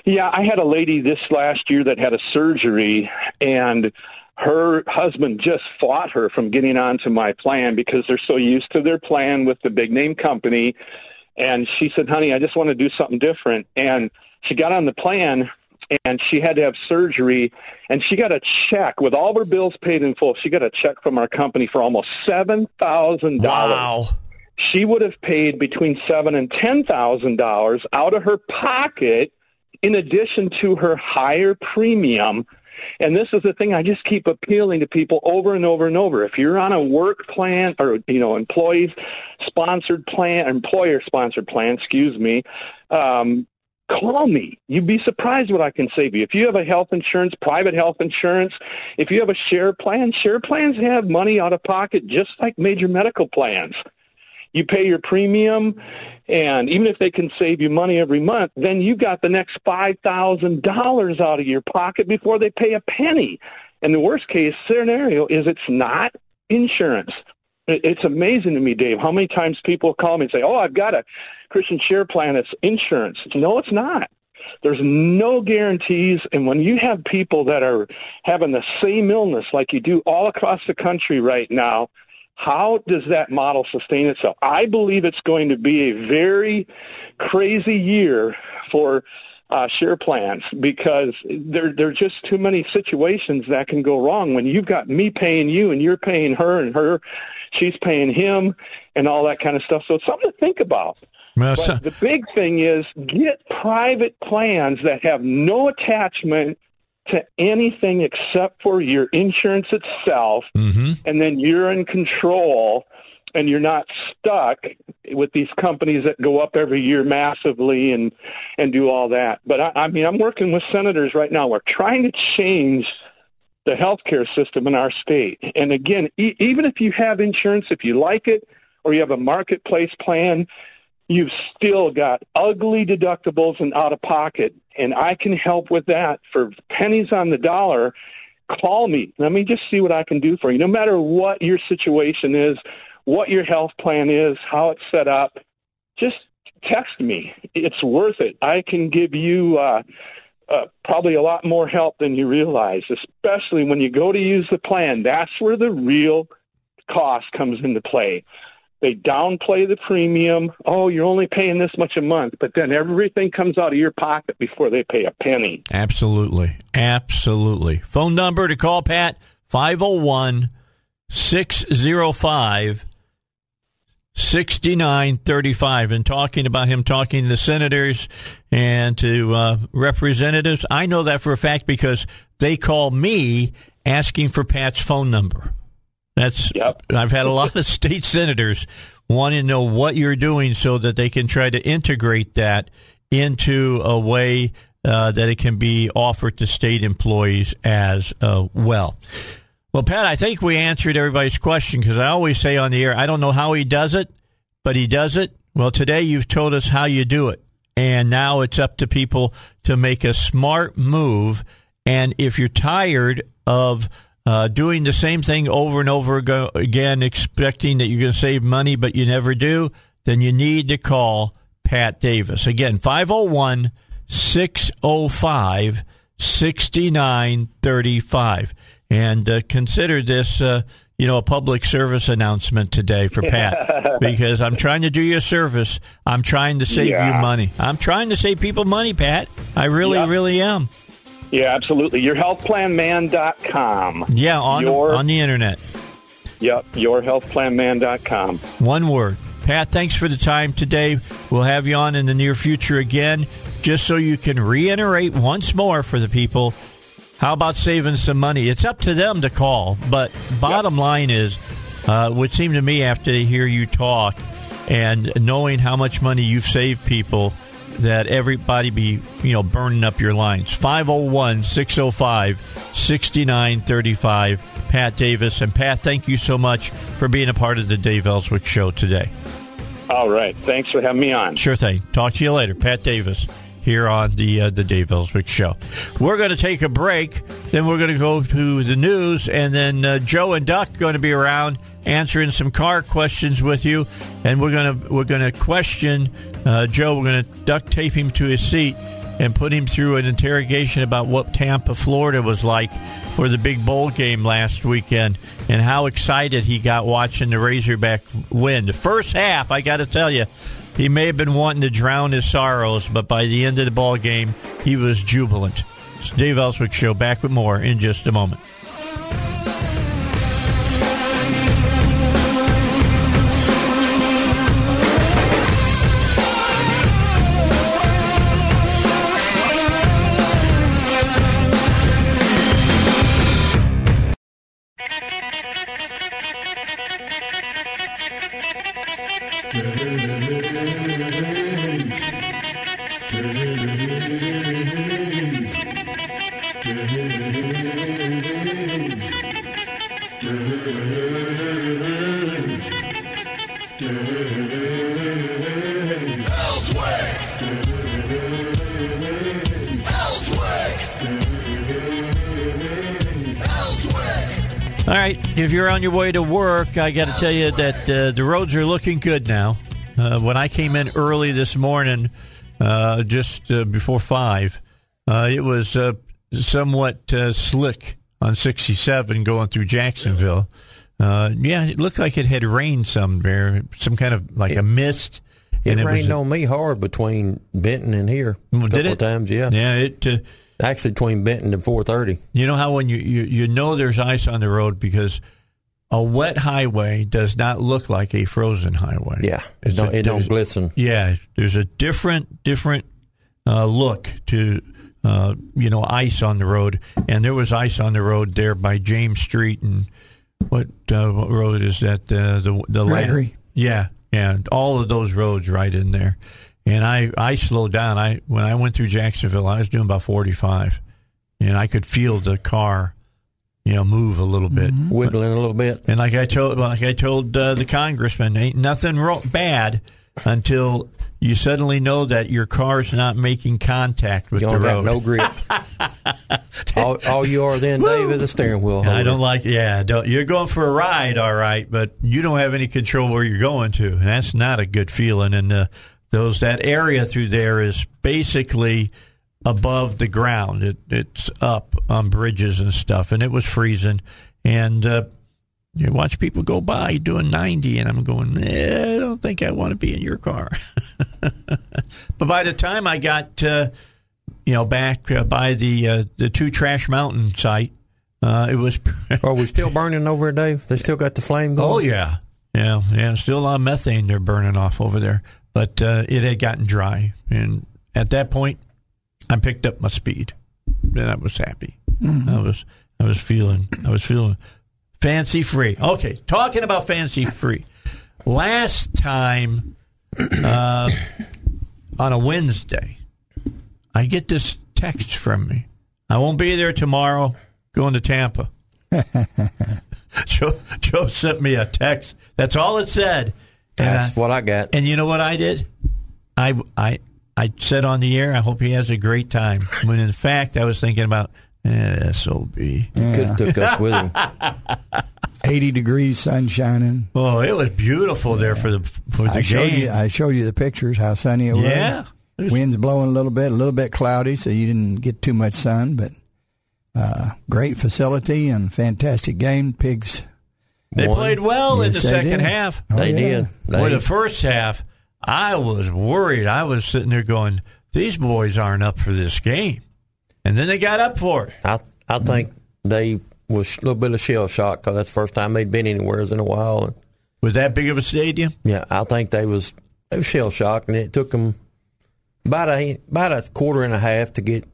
Yeah, I had a lady this last year that had a surgery, and her husband just fought her from getting onto my plan because they're so used to their plan with the big name company. And she said, honey, I just want to do something different. And she got on the plan and she had to have surgery and she got a check with all her bills paid in full. She got a check from our company for almost $7,000. Wow. She would have paid between seven and $10,000 out of her pocket in addition to her higher premium and this is the thing I just keep appealing to people over and over and over. If you're on a work plan or, you know, employees sponsored plan, employer sponsored plan, excuse me, um, call me. You'd be surprised what I can save you. If you have a health insurance, private health insurance, if you have a share plan, share plans have money out of pocket just like major medical plans you pay your premium, and even if they can save you money every month, then you got the next $5,000 out of your pocket before they pay a penny. And the worst case scenario is it's not insurance. It's amazing to me, Dave, how many times people call me and say, oh, I've got a Christian share plan. It's insurance. No, it's not. There's no guarantees. And when you have people that are having the same illness like you do all across the country right now, how does that model sustain itself? I believe it's going to be a very crazy year for uh, share plans because there there are just too many situations that can go wrong when you've got me paying you and you're paying her and her she's paying him and all that kind of stuff. So it's something to think about. Well, but so- the big thing is get private plans that have no attachment to anything except for your insurance itself, mm-hmm. and then you're in control and you're not stuck with these companies that go up every year massively and and do all that. But I, I mean, I'm working with senators right now. We're trying to change the healthcare system in our state. And again, e- even if you have insurance, if you like it, or you have a marketplace plan, you've still got ugly deductibles and out of pocket. And I can help with that for pennies on the dollar. Call me. Let me just see what I can do for you. No matter what your situation is, what your health plan is, how it's set up, just text me. It's worth it. I can give you uh, uh, probably a lot more help than you realize, especially when you go to use the plan. That's where the real cost comes into play. They downplay the premium. Oh, you're only paying this much a month, but then everything comes out of your pocket before they pay a penny. Absolutely. Absolutely. Phone number to call Pat 501 605 6935 and talking about him talking to senators and to uh, representatives. I know that for a fact because they call me asking for Pat's phone number. That's yep. I've had a lot of state senators want to know what you're doing so that they can try to integrate that into a way uh, that it can be offered to state employees as uh, well. Well, Pat, I think we answered everybody's question because I always say on the air, I don't know how he does it, but he does it. Well, today you've told us how you do it. And now it's up to people to make a smart move. And if you're tired of uh, doing the same thing over and over again, expecting that you're going to save money, but you never do, then you need to call Pat Davis. Again, 501 605 6935 and uh, consider this, uh, you know, a public service announcement today for Pat because I'm trying to do you a service. I'm trying to save yeah. you money. I'm trying to save people money, Pat. I really, yep. really am. Yeah, absolutely. Yourhealthplanman.com. Yeah, on Your, on the internet. Yep, yourhealthplanman.com. One word. Pat, thanks for the time today. We'll have you on in the near future again, just so you can reiterate once more for the people how about saving some money? It's up to them to call, but bottom yep. line is, uh, would seem to me after they hear you talk and knowing how much money you've saved people, that everybody be you know burning up your lines. 501 605 6935. Pat Davis. And Pat, thank you so much for being a part of the Dave Elswick Show today. All right. Thanks for having me on. Sure thing. Talk to you later. Pat Davis here on the uh, the Dave Elswick Show. We're going to take a break, then we're going to go to the news, and then uh, Joe and Duck are going to be around answering some car questions with you, and we're going to we're going to question uh, Joe. We're going to duct tape him to his seat and put him through an interrogation about what Tampa, Florida was like for the big bowl game last weekend and how excited he got watching the Razorback win. The first half, I got to tell you, he may have been wanting to drown his sorrows, but by the end of the ball game, he was jubilant. It's Dave Elswick Show. Back with more in just a moment. If you're on your way to work, I got to tell you that uh, the roads are looking good now. Uh, when I came in early this morning, uh, just uh, before five, uh, it was uh, somewhat slick on 67 going through Jacksonville. yeah, it looked like it had rained somewhere, some kind of like a mist. It, it rained on me hard between Benton and here. A couple did it? times, yeah. Yeah, it Actually, between Benton and 430. You know how when you, you, you know there's ice on the road because a wet highway does not look like a frozen highway. Yeah, it don't, it don't glisten. Yeah, there's a different different uh, look to uh, you know ice on the road, and there was ice on the road there by James Street and what uh, what road is that? Uh, the the land- Yeah, yeah, all of those roads right in there. And I I slowed down. I when I went through Jacksonville, I was doing about forty five, and I could feel the car, you know, move a little bit. Wiggling a little bit. And like I told, like I told uh, the congressman, ain't nothing ro- bad until you suddenly know that your car's not making contact with You the road. no grip. all, all you are then, Dave, is a steering wheel holder. I don't like. Yeah, don't, you're going for a ride, all right, but you don't have any control where you're going to. And that's not a good feeling. And uh, those that area through there is basically above the ground. It, it's up on bridges and stuff, and it was freezing. And uh, you watch people go by doing 90, and I'm going, eh, I don't think I want to be in your car. but by the time I got, uh, you know, back uh, by the uh, the two Trash Mountain site, uh, it was. Are we still burning over there, Dave? They still got the flame going? oh yeah, yeah, yeah. Still a lot of methane they're burning off over there, but uh, it had gotten dry, and at that point, I picked up my speed, and I was happy. I was, I was feeling, I was feeling fancy free. Okay, talking about fancy free. Last time, uh, on a Wednesday, I get this text from me. I won't be there tomorrow. Going to Tampa. Joe, Joe sent me a text. That's all it said. And That's I- what I got. and you know what I did? I I I said on the air, I hope he has a great time. When in fact, I was thinking about eh, sob. he Could have took us with him. 80 degrees, sun shining. Oh, it was beautiful there for the for the I showed game. you. I showed you the pictures. How sunny it was. Yeah. It was- Winds blowing a little bit, a little bit cloudy, so you didn't get too much sun. But uh, great facility and fantastic game. Pigs. they One. played well in the second did. half. Oh, They yeah. did. They, For the first half, I was worried. I was sitting there going, "These boys aren't up for this game," and then they got up for it. I I think they was a little bit of shell shock because that's the first time they'd been anywhere in a while. And Was that big of a stadium? yeah, I think they was they was shell shocked, and it took them about a about a quarter and a half to get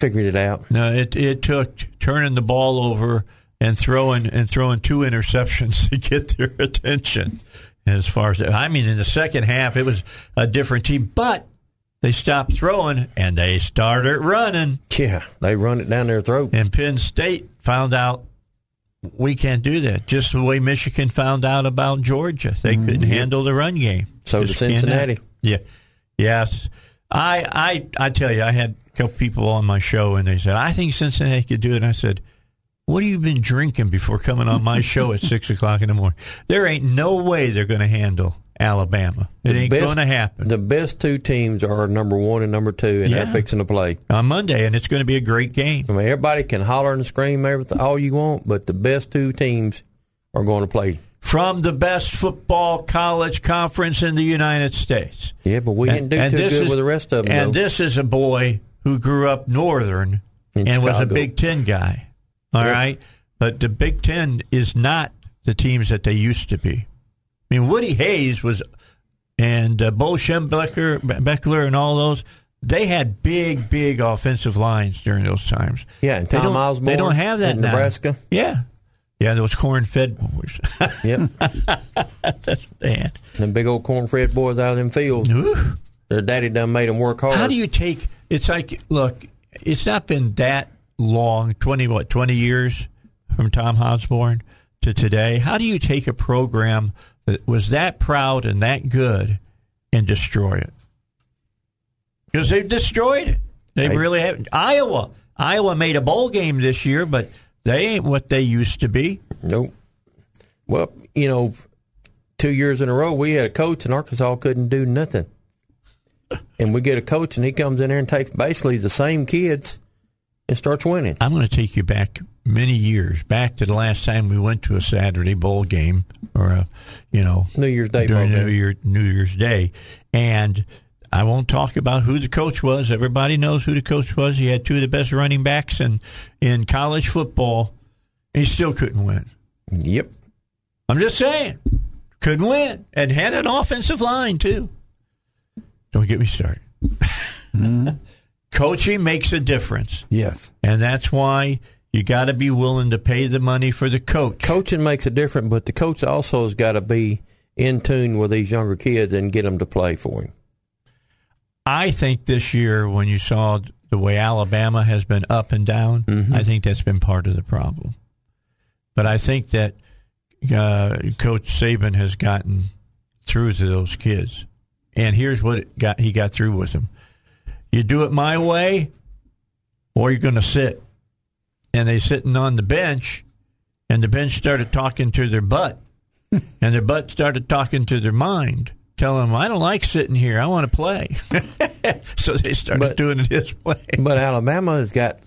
figured it out. No, it it took turning the ball over and throwing and throwing two interceptions to get their attention. As far as I mean, in the second half, it was a different team, but they stopped throwing and they started running. Yeah, they run it down their throat. And Penn State found out we can't do that. Just the way Michigan found out about Georgia, they mm-hmm. couldn't handle the run game. So Just did Cincinnati. Yeah, yes. I I I tell you, I had a couple people on my show, and they said I think Cincinnati could do it. And I said, "What have you been drinking before coming on my show at six o'clock in the morning? There ain't no way they're going to handle Alabama. It The ain't going to happen The best two teams are number one and number two, and Yeah. they're fixing to play. on Monday, and it's going to be a great game." I mean, everybody can holler and scream everything all you want, but the best two teams are going to play. From the best football college conference in the United States. Yeah, but we didn't do too this good is- with the rest of them. And though. this is a boy who grew up northern In and was a Big Ten guy. All right, Yep. but the Big Ten is not the teams that they used to be. I mean, Woody Hayes was, and uh, Bo Schembechler, Beckler, and all those. They had big, big offensive lines during those times. Yeah, and they Tom don't, Osborne They don't have that in now. Nebraska. Yeah, yeah, those corn-fed boys. Yep, they had. them big old corn-fed boys out of them fields. Ooh. Their daddy done made them work hard. How do you take? It's like, look, it's not been that long twenty what twenty years from Tom Osborne to today. How do you take a program that was that proud and that good and destroy it? Because they've destroyed it. They Right. really have. Iowa, Iowa made a bowl game this year, but they ain't what they used to be. Nope. Well, you know, two years in a row, we had a coach and Arkansas couldn't do nothing. And we get a coach, and he comes in there and takes basically the same kids and starts winning. I'm going to take you back many years, back to the last time we went to a Saturday bowl game or a, you know, New Year's Day during bowl New, game. Year, New Year's Day, and I won't talk about who the coach was. Everybody knows who the coach was. He had two of the best running backs in in college football. And he still couldn't win. Yep. I'm just saying, couldn't win, and had an offensive line too. Don't get me started. Mm-hmm. Coaching makes a difference. Yes. And that's why You got to be willing to pay the money for the coach. Coaching makes a difference, but the coach also has got to be in tune with these younger kids and get them to play for him. I think this year, when you saw the way Alabama has been up and down, Mm-hmm. I think that's been part of the problem. But I think that uh, Coach Saban has gotten through to those kids, and here's what it got he got through with them: you do it my way, or you're going to sit. And they sitting on the bench, and the bench started talking to their butt, and their butt started talking to their mind, telling them, "I don't like sitting here. I want to play." so they started But- doing it his way But Alabama has got,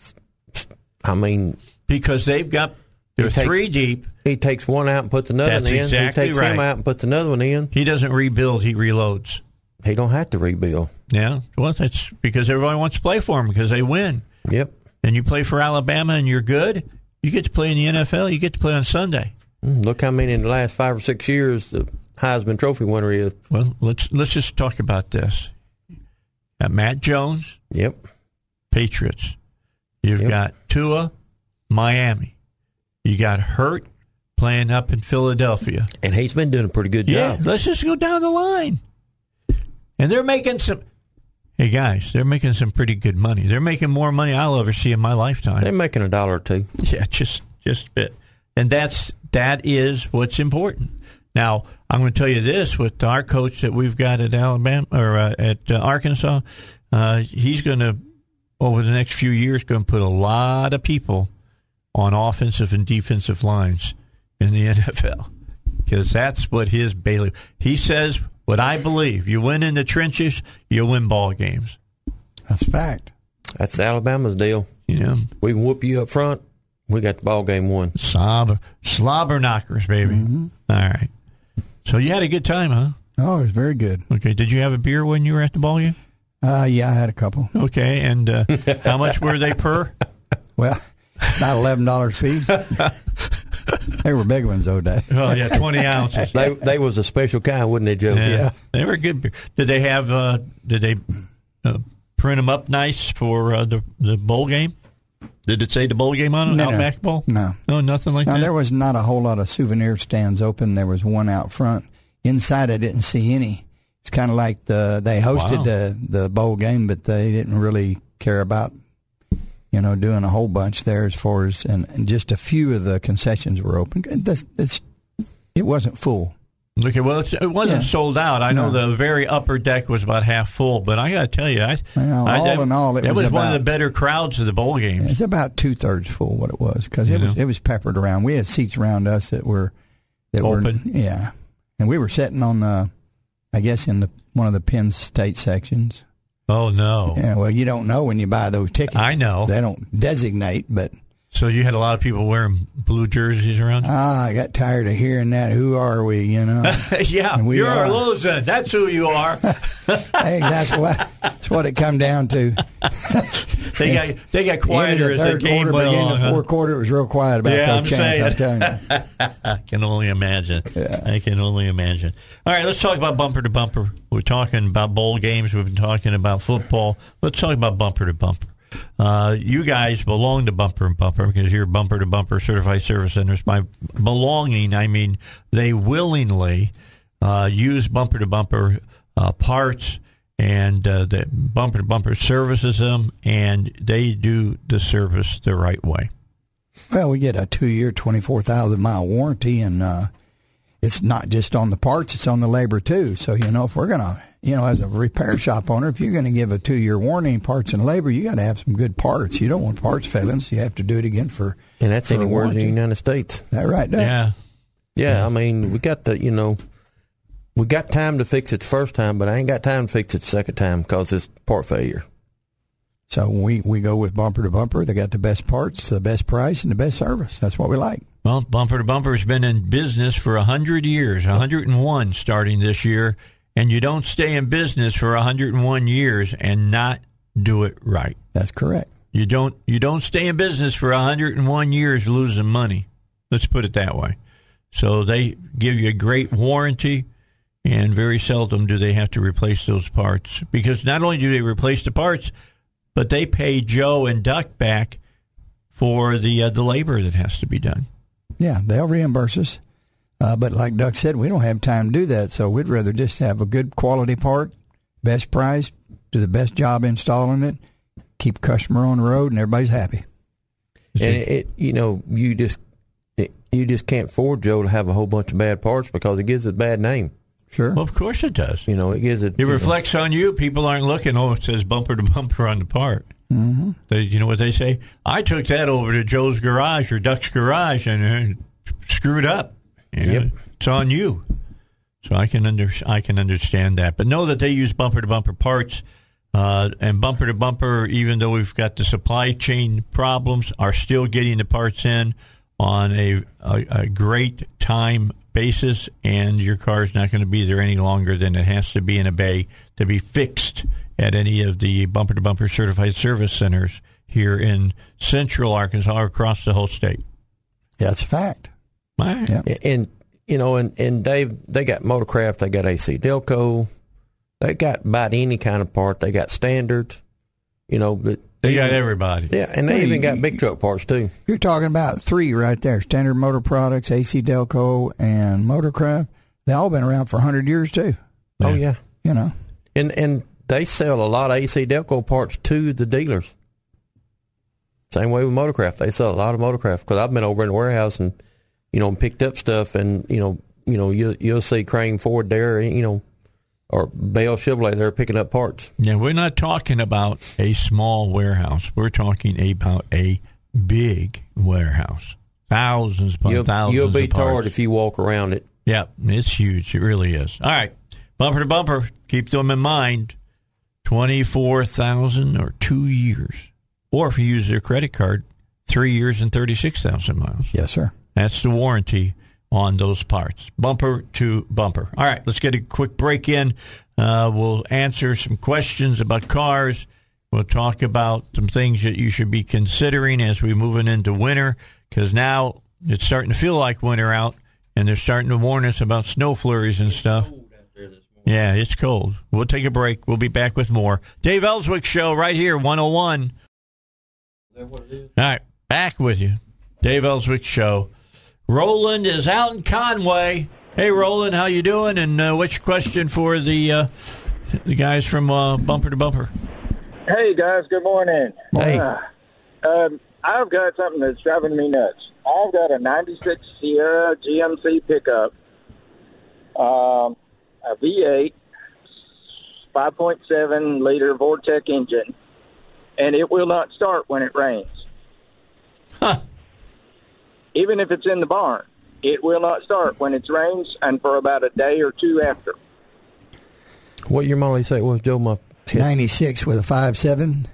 I mean, because they've got they're takes- three deep. he takes one out and puts another That's one in. exactly he takes right. him out and puts another one in. He doesn't rebuild; he reloads. He don't have to rebuild. Yeah, well, that's because everybody wants to play for him because they win. Yep. And you play for Alabama and you're good. You get to play in the NFL. You get to play on Sunday. Mm, Look how many in the last five or six years the Heisman Trophy winner is. Well, let's let's just talk about this. Got Mac Jones, Yep. Patriots. You've Yep. got Tua, Miami. You got Hurt playing up in Philadelphia. And he's been doing a pretty good Yeah, job. let's just go down the line. And they're making some. Hey guys, they're making some pretty good money. They're making more money I'll ever see in my lifetime. They're making a dollar or two. Yeah, just just a bit. And that's that is what's important. Now, I'm going to tell you this: with our coach that we've got at Alabama or uh, at uh, Arkansas, uh, he's going to over the next few years going to put a lot of people on offensive and defensive lines in the NFL because that's what his bailiff. He says what I believe: you win in the trenches, you win ball games. That's fact. That's Alabama's deal. You know, We can whoop you up front. We got the ball game won. slobber slobber knockers, baby. All right. So you had a good time, huh? Oh, it was very good. Okay. Did you have a beer when you were at the ball game? Uh, yeah, I had a couple. Okay. And uh, how much were they per? Well, about eleven dollars a piece. they were big ones, though, Dave. Oh yeah, twenty ounces. They they was a special kind, wasn't they, Joe? Yeah, they were good beer. Did they have? Uh, did they uh, print them up nice for uh, the the bowl game? Did it say the bowl game on it? No, no. Outback Bowl? No. no, nothing like Now that. there was not a whole lot of souvenir stands open. There was one out front. Inside, I didn't see any. It's kind of like the they hosted Wow. the the bowl game, but they didn't really care about you know doing a whole bunch there as far as and, and just a few of the concessions were open. That's, it's, it wasn't full. Okay, well, it's, it wasn't Yeah. sold out. I know the very upper deck was about half full, but I got to tell you, I, Well, I, all that, in all, it was was one of the better crowds of the bowl games. It's about two thirds full. What it was because it was it was peppered around. We had seats around us that were that Open? were yeah, and we were sitting on the, I guess in the one of the Penn State sections. Oh no! Yeah, well, you don't know when you buy those tickets. I know. they don't designate, but So you had a lot of people wearing blue jerseys around. ah, I got tired of hearing that. Who are we? You know, yeah, we you're are. a loser. That's who you are. hey, that's what that's what it come down to. They got they got quieter the as the third game quarter, went along. huh? fourth quarter, it was real quiet about Yeah, those I'm chants. I'm telling you. I can only imagine. I can only imagine. All right, let's talk about bumper to bumper. We're talking about bowl games. We've been talking about football. Let's talk about bumper to bumper. Uh, you guys belong to Bumper and Bumper because you're Bumper to Bumper certified service centers. By belonging, I mean they willingly uh, use Bumper to Bumper uh, parts, and uh, the Bumper to Bumper services them, and they do the service the right way. Well, we get a two-year, twenty-four thousand mile warranty, and uh, it's not just on the parts; it's on the labor too. So, you know, if we're gonna, you know, as a repair shop owner, if you're going to give a two-year warranty in parts and labor, you got to have some good parts. You don't want parts failing, so you have to do it again for. And that's for a anywhere in the. United States. That right? Doug? Yeah. Yeah, I mean, we got the, you know, we got time to fix it the first time, but I ain't got time to fix it the second time because it's part failure. So we we go with bumper to bumper. They got the best parts, the best price, and the best service. That's what we like. Well, Bumper to Bumper has been in business for 100 years, 101 starting this year, and you don't stay in business for 101 years and not do it right. That's correct. You don't you don't stay in business for 101 years losing money. Let's put it that way. So they give you a great warranty and very seldom do they have to replace those parts because not only do they replace the parts, but they pay Joe and Duck back for the uh, the labor that has to be done. Yeah, they'll reimburse us. Uh, but like Doug said, we don't have time to do that, so we'd rather just have a good quality part, best price, do the best job installing it, keep customer on the road, and everybody's happy. And it, it, you know, you just it, you just can't afford Joe to have a whole bunch of bad parts because it gives it a bad name. Sure. Well, of course it does. You know, it gives it. It reflects on you. People aren't looking. Oh, it says bumper to bumper on the part. Mm-hmm. They, you know what they say? I took that over to Joe's garage or Duck's garage and uh, screwed up. You know, Yep. It's on you. So I can under I can understand that, but know that they use bumper to bumper parts, uh, and bumper to bumper. Even though we've got the supply chain problems, are still getting the parts in on a a, a great time basis, and your car is not going to be there any longer than it has to be in a bay to be fixed at any of the bumper to bumper certified service centers here in Central Arkansas or across the whole state. That's a fact. All right. Yeah. and you know, and and Dave, they got Motorcraft, they got AC Delco, they got about any kind of part. They got standard, you know, but They got everybody. yeah, and they Hey, even got big truck parts too. You're talking about three right there: Standard Motor Products, AC Delco, and Motorcraft. They all been around for hundred years too. Oh yeah, You know. and and they sell a lot of AC Delco parts to the dealers. Same way with Motorcraft, they sell a lot of Motorcraft because I've been over in the warehouse and you know picked up stuff, and you know you know you you'll see Crane Ford there, you know, or Bell Chevrolet there picking up parts. Yeah, we're not talking about a small warehouse. We're talking about a big warehouse. Thousands upon You'll, thousands you'll be tired if you walk around it. Yeah, it's huge. It really is. All right. Bumper to bumper. Keep them in mind. 24,000 or 2 years. Or if you use their credit card, 3 years and 36,000 miles. Yes, sir. That's the warranty on those parts. Bumper to bumper. All right, let's get a quick break in. Uh, we'll answer some questions about cars. We'll talk about some things that you should be considering as we're moving into winter because now it's starting to feel like winter out and they're starting to warn us about snow flurries and stuff. Yeah, it's cold. We'll take a break. We'll be back with more. Dave Elswick Show right here, 101. All right, back with you. Dave Elswick Show. Roland is out in Conway. Hey, Roland, how you doing? And uh, what's your question for the uh, the guys from uh, Bumper to Bumper? Hey guys, good morning. Hey. Uh, um, I've got something that's driving me nuts. I've got a '96 Sierra GMC pickup, um, a V8, 5.7 liter Vortec engine, and it will not start when it rains. Huh. Even if it's in the barn, it will not start when it rains, and for about a day or two after. What your Molly say it was, Joe? My Ninety six with a five seven.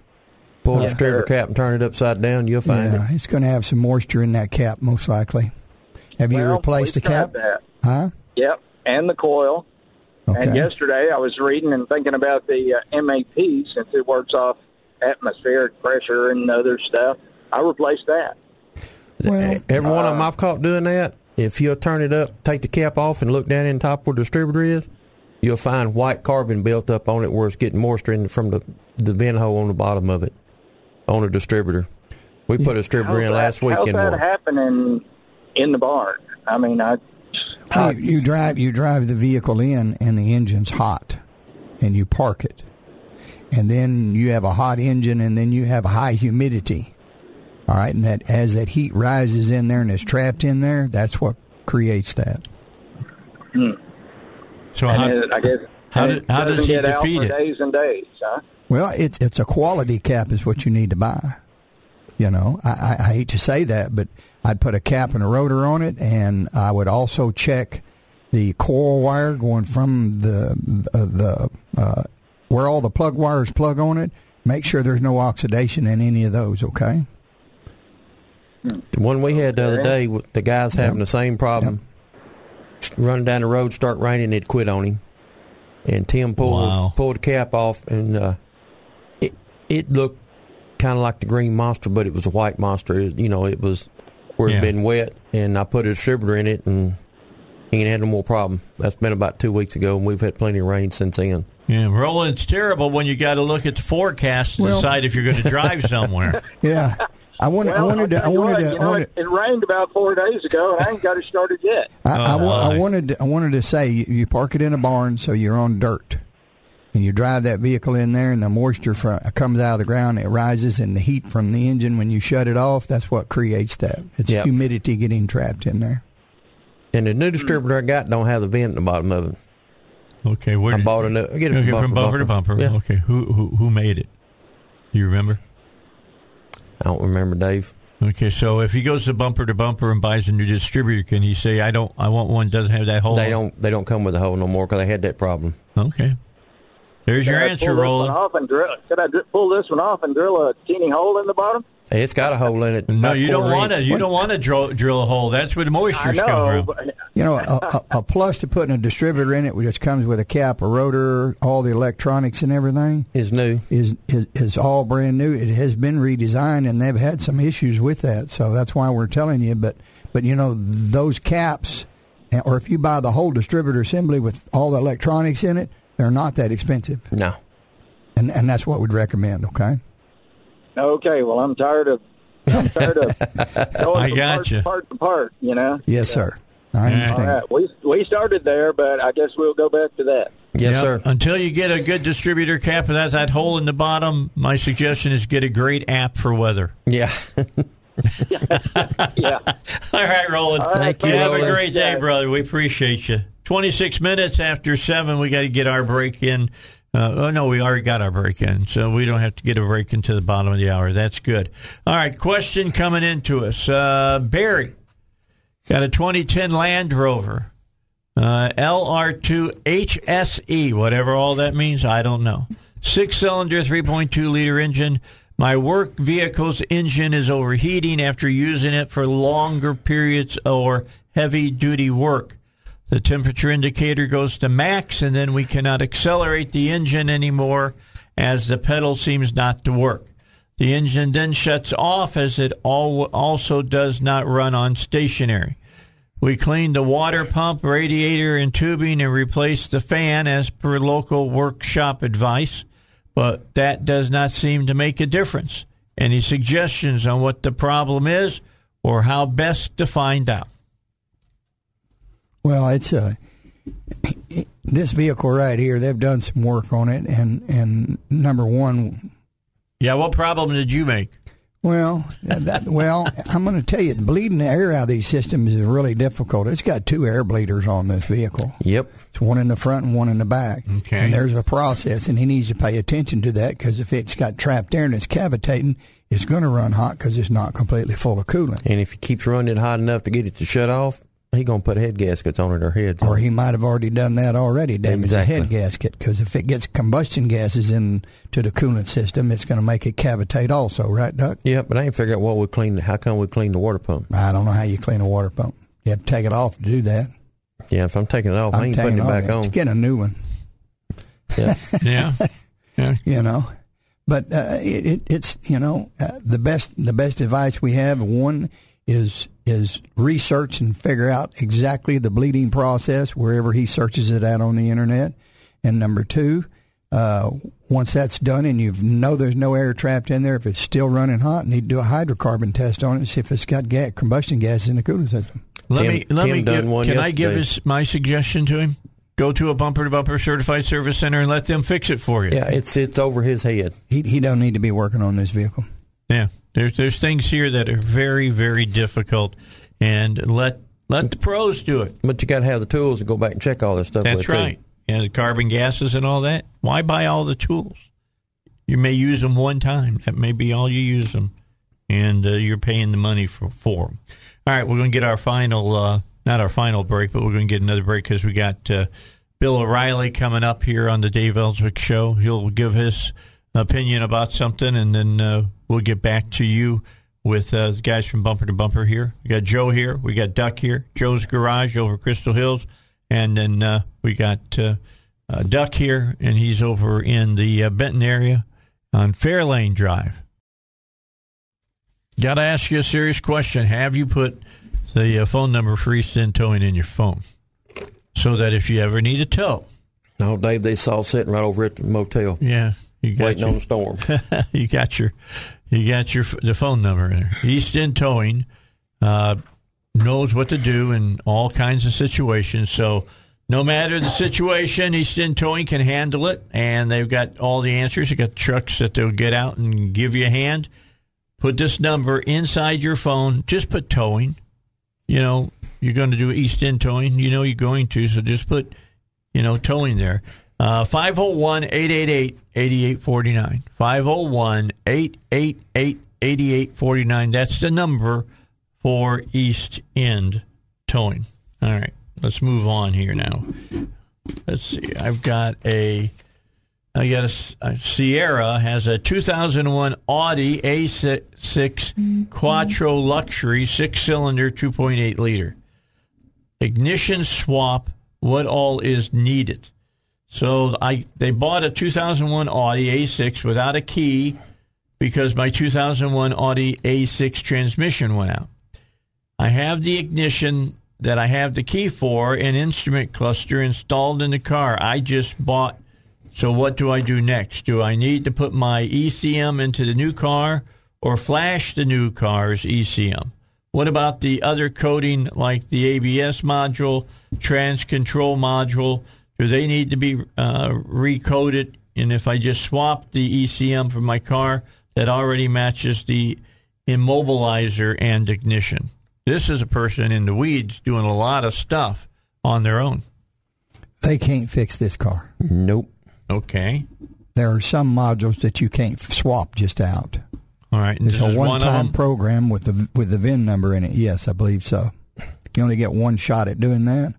pull the Yes, stripper cap and turn it upside down. You'll find Yeah, it. it's going to have some moisture in that cap, most likely. Have you Well, replaced the cap? That. Huh? Yep, and the coil. Okay. And yesterday I was reading and thinking about the uh, MAP since it works off atmospheric pressure and other stuff. I replaced that. well, Every one of them I've caught doing that. If you'll turn it up, take the cap off, and look down in top where the distributor is, you'll find white carbon built up on it where it's getting moisture in from the the vent hole on the bottom of it on the distributor. We put a distributor in How's last that, how's weekend. that one. happening in the barn? I mean, I Well, you, you drive you drive the vehicle in and the engine's hot, and you park it, and then you have a hot engine, and then you have high humidity. All right, and that as that heat rises in there and is trapped in there, that's what creates that. Hmm. So how, it, I guess how and did- how does he get out defeat for it? days and days. Huh? Well, it's it's a quality cap is what you need to buy. You know, I, I, I hate to say that, but I'd put a cap and a rotor on it, and I would also check the coil wire going from the the, the uh, where all the plug wires plug on it. Make sure there's no oxidation in any of those. Okay. The one we had the other day, with the guy's having the same problem. Running down the road, start raining, it quit on him. And Tim pulled Wow. pulled the cap off, and uh, it it looked kind of like the green monster, but it was a white monster. It- you know, it was where Yeah. it'd been wet, and I put a distributor in it, and he ain't had no more problem. That's been about two weeks ago, and we've had plenty of rain since then. yeah, Roland's terrible when you got to look at the forecast to Well- decide if you're going to drive somewhere. Yeah. I wanted, I wanted to, I'll I tell you wanted what, to, you I know, wanted, it, it rained about four days ago, and I ain't got it started yet. I, I, Oh, wa- I my. wanted, to, I wanted to say you, you park it in a barn, so you're on dirt, and you drive that vehicle in there, and the moisture from, comes out of the ground, it rises, and the heat from the engine when you shut it off, that's what creates that. It's Yep. humidity getting trapped in there. And the new distributor I got don't have the vent in the bottom of it. Okay, where I did, bought a new. Get it okay, from, from bumper to bumper. Yeah. Okay, who who who made it? You remember? I don't remember, Dave. Okay, so if he goes to bumper to bumper and buys a new distributor, can he say, "I don't, I want one that doesn't have that hole"? They don't. They don't come with a hole no more because they had that problem. Okay, there's your I answer, pull this Roland. off and drill, could I pull this one off and drill a teeny hole in the bottom? Hey, it's got a hole in it. No, you don't want to. You don't want to drill, drill a hole. That's where the I moisture's know. come from. You know, a, a, a plus to putting a distributor in it, which comes with a cap, a rotor, all the electronics and everything, Is new. is, is is all brand new. It has been redesigned, and they've had some issues with that. So that's why we're telling you. But but you know those caps, or if you buy the whole distributor assembly with all the electronics in it, they're not that expensive, No. and and that's what we'd recommend. Okay. Okay, well, I'm tired of. I'm tired of going I from part, gotcha. to part to part. You know. Yes, sir. I understand. right, we we started there, but I guess we'll go back to that. Yes, Yep. sir. Until you get a good distributor cap and that that hole in the bottom, my suggestion is get a great app for weather. Yeah. Yeah. All right, Roland. All right, Thank you, You have a great day, Yeah. brother. We appreciate you. 26 minutes after 7, we got to get our break in. Uh, oh, no, we already got our break in, so we don't have to get a break into the bottom of the hour. That's good. All right, question coming into us. Uh, Barry got a 2010 Land Rover, uh, LR2 HSE, whatever all that means, I don't know. Six cylinder, 3.2 liter engine. My work vehicle's engine is overheating after using it for longer periods or heavy duty work. The temperature indicator goes to max, and then we cannot accelerate the engine anymore as the pedal seems not to work. The engine then shuts off as it al- also does not run on stationary. We cleaned the water pump, radiator, and tubing and replaced the fan as per local workshop advice, but that does not seem to make a difference. Any suggestions on what the problem is or how best to find out? Well, it's uh, this vehicle right here. They've done some work on it, and and number one, Yeah, what problem did you make? well, that, that- well, I'm going to tell you, bleeding the air out of these systems is really difficult. It's got two air bleeders on this vehicle. Yep. It's one in the front and one in the back. Okay. And there's a process, and he needs to pay attention to that because if it's got trapped air and it's cavitating, it's going to run hot because it's not completely full of coolant. And if he keeps running it hot enough to get it to shut off, he gonna put head gaskets on it or heads. Or he might have already done that already, damage Exactly. the head gasket. Because if it gets combustion gases into the coolant system, it's going to make it cavitate also, right, Duck? Yeah, but I ain't figured out what we clean. How come we clean the water pump? I don't know how you clean a water pump. You have to take it off to do that. Yeah, if I'm taking it off, I I'm ain't putting it off. back on. Just get a new one, Yeah. Yeah. yeah. you know. But uh, it, it, it's you know uh, the best the best advice we have. One is is research and figure out exactly the bleeding process wherever he searches it out on the internet. And number two, uh, once that's done and you know there's no air trapped in there, if it's still running hot, need to do a hydrocarbon test on it and see if it's got ga- combustion gas in the cooling system. Let Tim- me let Tim me give, one can I give his my suggestion to him? Go to a bumper to bumper certified service center and let them fix it for you. yeah, it's it's over his head. He he don't need to be working on this vehicle. Yeah. There's there's things here that are very very difficult, and let let the pros do it. But you got to have the tools to go back and check all this stuff. That's with, too. right. And the carbon gases and all that. Why buy all the tools? You may use them one time. That may be all you use them, and uh, you're paying the money for for them. All right, we're going to get our final, uh, not our final break, but we're going to get another break because we got uh, Bill O'Reilly coming up here on the Dave Elswick Show. He'll give his opinion about something, and then uh, we'll get back to you with uh, the guys from Bumper to Bumper here. We got Joe here. We got Duck here. Joe's Garage over Crystal Hills. And then uh, we got uh, uh, Duck here, and he's over in the uh, Benton area on Fairlane Drive. Got to ask you a serious question. Have you put the uh, phone number for East End Towing in your phone so that if you ever need a tow, No, Dave, they saw sitting right over at the motel, yeah, you got waiting your, on the storm. you got your You got your the phone number there. East End Towing uh, knows what to do in all kinds of situations. So no matter the situation, East End Towing can handle it, and they've got all the answers. They got trucks that they'll get out and give you a hand. Put this number inside your phone. Just put towing. You know you're going to do East End Towing. You know you're going to, so just put you know towing there. Uh, 501 888 8849. 501 888 8849. That's the number for East End Towing. All right, let's move on here now. Let's see. I've got a. I got a, a Sierra has a 2001 Audi A6 mm-hmm. Quattro Luxury six cylinder 2.8 liter ignition swap. What all is needed? So I they bought a 2001 Audi A6 without a key because my 2001 Audi A6 transmission went out. I have the ignition that I have the key for an instrument cluster installed in the car. I just bought. So what do I do next? Do I need to put my ECM into the new car or flash the new car's ECM? What about the other coding like the ABS module, trans control module? Do they need to be uh, recoded? And if I just swap the ECM from my car, that already matches the immobilizer and ignition. This is a person in the weeds doing a lot of stuff on their own. They can't fix this car. Nope. Okay. There are some modules that you can't swap just out. All right. It's a one-time program with the with the VIN number in it. Yes, I believe so. You only get one shot at doing that.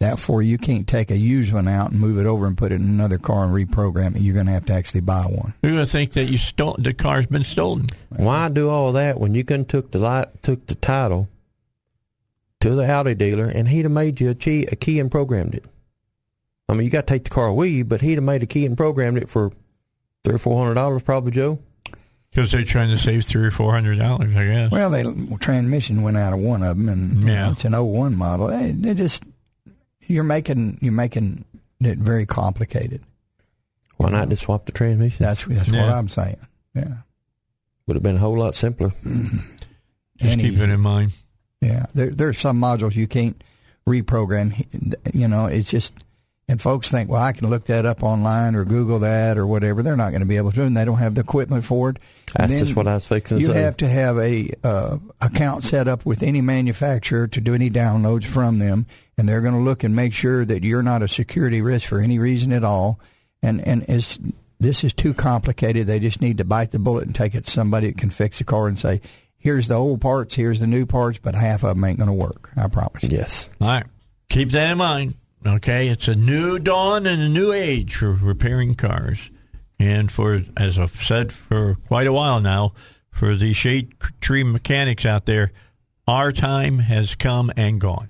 Therefore, you can't take a used one out and move it over and put it in another car and reprogram it. You're going to have to actually buy one. You're going to think that you stole the car's been stolen. Why do all that when you can took the light, took the title to the Audi dealer and he'd have made you a key, a key and programmed it? I mean, you got to take the car with you, but he'd have made a key and programmed it for three or four hundred dollars, probably, Joe. Because they're trying to save three or four hundred dollars, I guess. Well, they transmission went out of one of them, and yeah. know, it's an 01 model. They, they just you're making you're making it very complicated. Why not just swap the transmission? That's that's yeah. what I'm saying. Yeah, would have been a whole lot simpler. Just and keep easy. it in mind. Yeah, there are some modules you can't reprogram. You know, it's just and folks think, well, I can look that up online or Google that or whatever. They're not going to be able to, and they don't have the equipment for it. That's just what I was fixing You say. You have to have a uh, account set up with any manufacturer to do any downloads from them, and they're going to look and make sure that you're not a security risk for any reason at all. And and it's this is too complicated. They just need to bite the bullet and take it to somebody that can fix the car and say, here's the old parts, here's the new parts, but half of them ain't going to work. I promise. Yes. All right. Keep that in mind. Okay, it's a new dawn and a new age for repairing cars, and for as I've said for quite a while now, for the shade tree mechanics out there, our time has come and gone.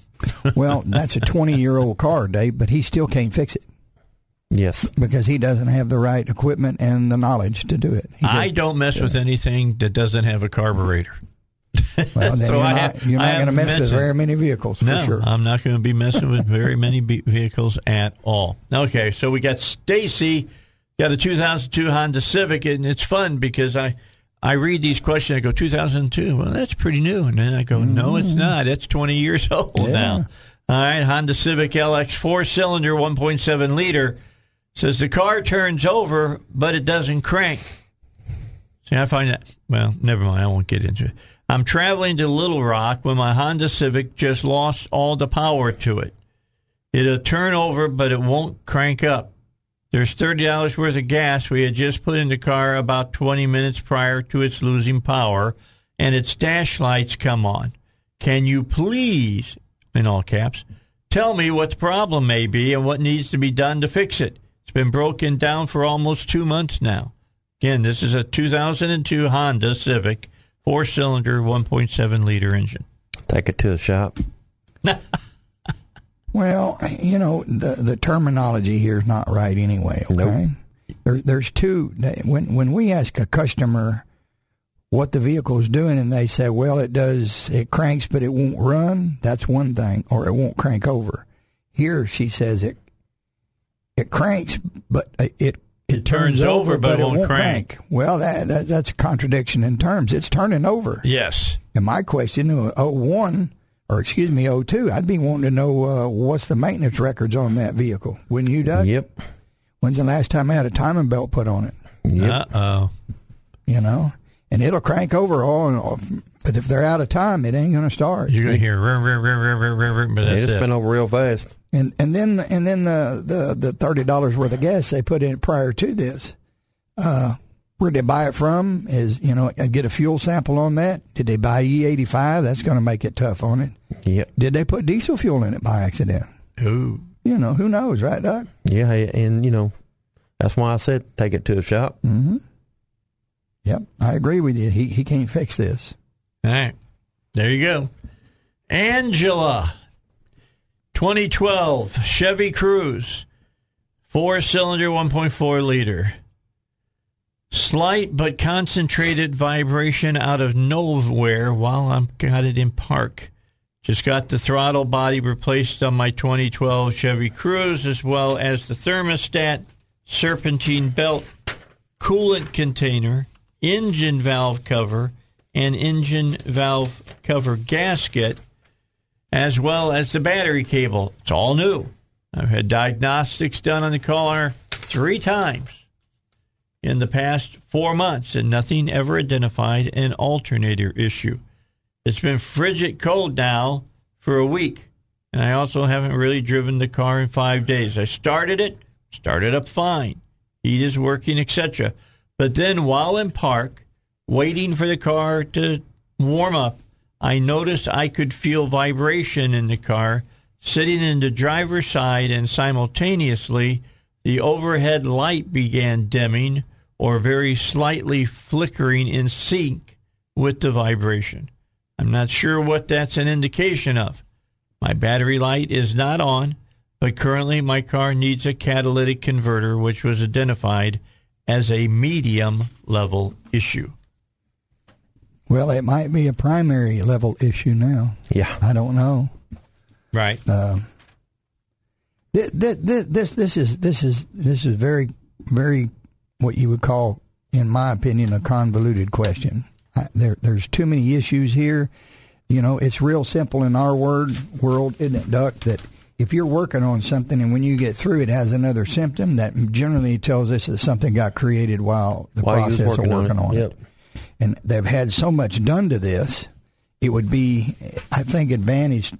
Well, that's a twenty-year-old car, Dave, but he still can't fix it. Yes, because he doesn't have the right equipment and the knowledge to do it. I don't mess with anything that doesn't have a carburetor. Well, then so you're, not, you're not going to mess with very many vehicles for no, sure. I'm not going to be messing with very many vehicles at all. Okay, so we got Stacy, got a 2002 Honda Civic, and it's fun because I I read these questions. I go 2002. Well, that's pretty new, and then I go, no, it's mm-hmm. not. It's 20 years old yeah. now. All right, Honda Civic LX four cylinder, 1.7 liter. Says the car turns over, but it doesn't crank. See, I find that. Well, never mind. I won't get into it. I'm traveling to Little Rock when my Honda Civic just lost all the power to it. It'll turn over, but it won't crank up. There's $30 worth of gas we had just put in the car about 20 minutes prior to its losing power, and its dash lights come on. Can you please, in all caps, tell me what the problem may be and what needs to be done to fix it? It's been broken down for almost two months now. Again, this is a 2002 Honda Civic four cylinder, 1.7 liter engine. Take it to the shop. well, you know, the, the terminology here is not right anyway, okay? Nope. There, there's two. When, when we ask a customer what the vehicle is doing and they say, well, it does, it cranks, but it won't run, that's one thing, or it won't crank over. Here she says it, it cranks, but it it, turns over, but it won't crank. Well, that, that that's a contradiction in terms. It's turning over. Yes. And my question, uh, 01, or excuse me, 02, I'd be wanting to know uh, what's the maintenance records on that vehicle. Wouldn't you, Doug? Yep. When's the last time I had a timing belt put on it? Yep. Uh oh. You know, and it'll crank over all. And all but if they're out of time, it ain't going to start. You're going to hear, rrr, rrr, rrr, rrr, rrr, rrr, but They that's just it. spin over real fast. And and then and then the the, the thirty dollars worth of gas they put in prior to this. Uh, where they buy it from is you know I get a fuel sample on that. Did they buy E eighty five? That's going to make it tough on it. Yep. Did they put diesel fuel in it by accident? Ooh. You know who knows, right, Doc? Yeah, and you know, that's why I said take it to a shop. Mm-hmm. Yep, I agree with you. He he can't fix this. All right. There you go. Angela, 2012 Chevy Cruze, four cylinder, 1.4 liter. Slight but concentrated vibration out of nowhere while I'm got it in park. Just got the throttle body replaced on my 2012 Chevy Cruze as well as the thermostat, serpentine belt, coolant container, engine valve cover, and engine valve cover gasket, as well as the battery cable. It's all new. I've had diagnostics done on the car three times in the past four months, and nothing ever identified an alternator issue. It's been frigid cold now for a week, and I also haven't really driven the car in five days. I started it, started up fine, heat is working, etc. But then while in park, waiting for the car to warm up, I noticed I could feel vibration in the car sitting in the driver's side, and simultaneously the overhead light began dimming or very slightly flickering in sync with the vibration. I'm not sure what that's an indication of. My battery light is not on, but currently my car needs a catalytic converter, which was identified as a medium level issue. Well, it might be a primary level issue now. Yeah. I don't know. Right. Um, th- th- th- this this is this is this is very very what you would call, in my opinion, a convoluted question. I, there there's too many issues here. You know, it's real simple in our word world, isn't it, Duck? That if you're working on something and when you get through, it has another symptom that generally tells us that something got created while the While process working of on working it. on it. Yep. And they've had so much done to this, it would be, I think, advantage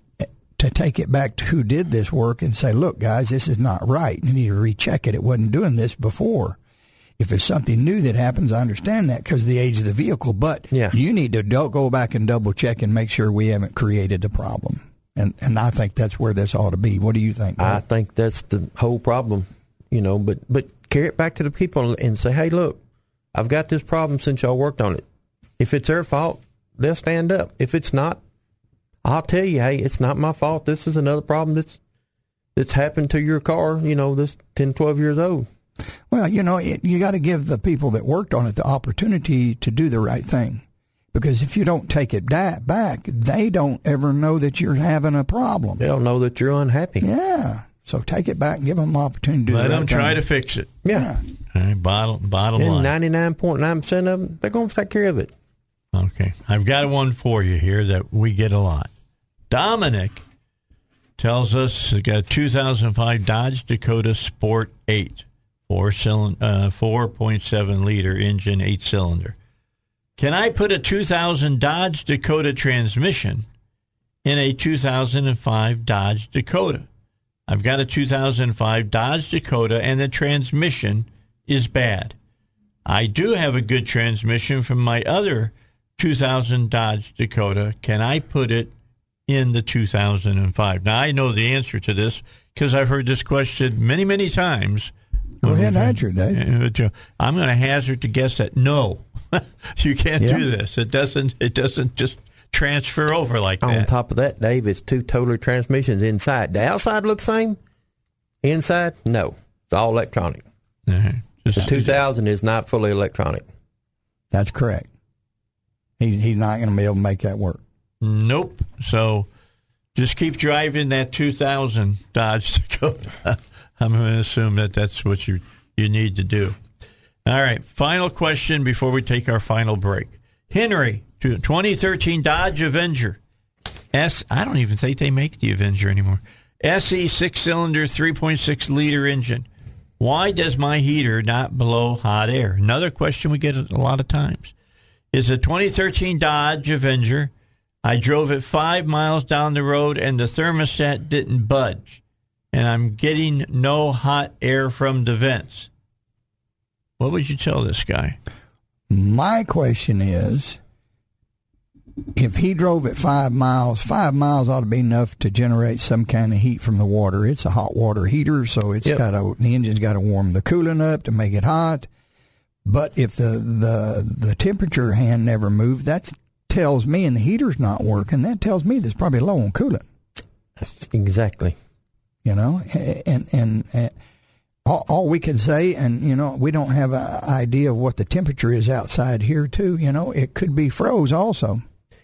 to take it back to who did this work and say, look, guys, this is not right. You need to recheck it. It wasn't doing this before. If it's something new that happens, I understand that because of the age of the vehicle. But Yeah. you need to go back and double check and make sure we haven't created a problem. And and I think that's where this ought to be. What do you think? I think that's the whole problem, you know. But but carry it back to the people and say, hey, look, I've got this problem since y'all worked on it. If it's their fault, they'll stand up. If it's not, I'll tell you, hey, it's not my fault. This is another problem that's that's happened to your car. You know, this 10, 12 years old. Well, you know, it, you got to give the people that worked on it the opportunity to do the right thing. Because if you don't take it da- back, they don't ever know that you're having a problem. They don't know that you're unhappy. Yeah. So take it back and give them an opportunity to do Let the them right try thing. to fix it. Yeah. All right, bottom bottom And line. ninety nine point nine percent of them, they're going to take care of it. Okay. I've got one for you here that we get a lot. Dominic tells us he got a 2005 Dodge Dakota Sport 8, four cylinder, uh, 4.7 liter engine, eight cylinder. Can I put a 2000 Dodge Dakota transmission in a 2005 Dodge Dakota? I've got a 2005 Dodge Dakota and the transmission is bad. I do have a good transmission from my other 2000 Dodge Dakota. Can I put it in the 2005? Now, I know the answer to this because I've heard this question many, many times. Go ahead and answer it, Dave. I'm going to hazard to guess that no, you can't Yeah. do this. It doesn't. It doesn't just transfer over like that. On top of that, Dave, it's two totally transmissions inside. The outside looks same. Inside, no. It's all electronic. Uh-huh. The 2000 is not fully electronic. That's correct. He, he's not going to be able to make that work. Nope. So just keep driving that 2000 Dodge Dakota. I'm going to assume that that's what you you need to do. All right, final question before we take our final break. Henry, 2013 Dodge Avenger. S. I don't even think they make the Avenger anymore. SE six cylinder, 3.6 liter engine. Why does my heater not blow hot air? Another question we get a lot of times. Is a 2013 Dodge Avenger. I drove it five miles down the road and the thermostat didn't budge. And I'm getting no hot air from the vents. What would you tell this guy? My question is if he drove it five miles, five miles ought to be enough to generate some kind of heat from the water. It's a hot water heater, so it's Yep. got to the engine's got to warm the coolant up to make it hot. But if the the the temperature hand never moved, that tells me, and the heater's not working. That tells me there's probably low on coolant. Exactly. You know, and and. and all, all we can say, and you know, we don't have an idea of what the temperature is outside here, too. You know, it could be froze also.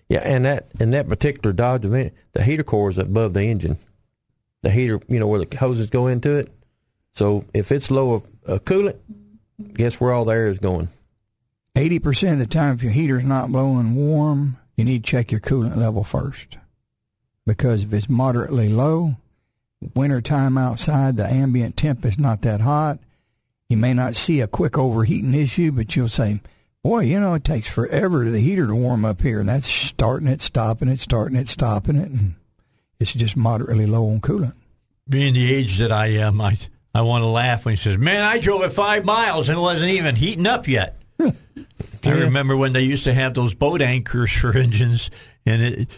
Yeah, and that and that particular Dodge Avenger, the heater core is above the engine. The heater, you know, where the hoses go into it. So if it's low of uh, coolant, guess where all the air is going? Eighty percent of the time, if your heater's not blowing warm, you need to check your coolant level first, because if it's moderately low, winter time outside, the ambient temp is not that hot. You may not see a quick overheating issue, but you'll say, "Boy, you know, it takes forever for the heater to warm up here, and that's starting it, stopping it, starting it, stopping it, and it's just moderately low on coolant." Being the age that I am, I I want to laugh when he says, "Man, I drove it five miles and it wasn't even heating up yet." I remember when they used to have those boat anchors for engines, and it,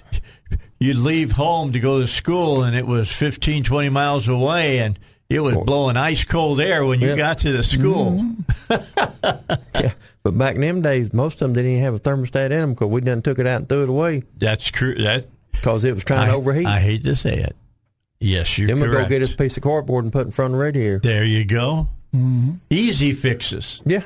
you'd leave home to go to school, and it was 15, 20 miles away, and it was blowing ice cold air when you Yeah. got to the school. Mm-hmm. Yeah, but back in them days, most of them didn't even have a thermostat in them because we done took it out and threw it away That's true. That because it was trying I, to overheat. I hate to say it. Yes, you're then we go get us a piece of cardboard and put it in front of the radiator. there you go. Mm-hmm. Easy fixes. Yeah.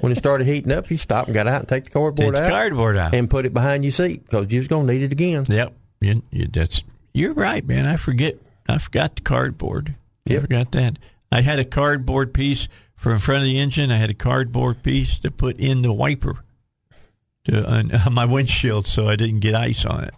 When it started heating up, you stop and got out and take the cardboard Take the out cardboard out. and put it behind your seat because you was going to need it again. Yep. You, you, that's you're right, man. I forget. I forgot the cardboard. I forgot that. I had a cardboard piece for in front of the engine. I had a cardboard piece to put in the wiper to, on, uh, on my windshield, so I didn't get ice on it.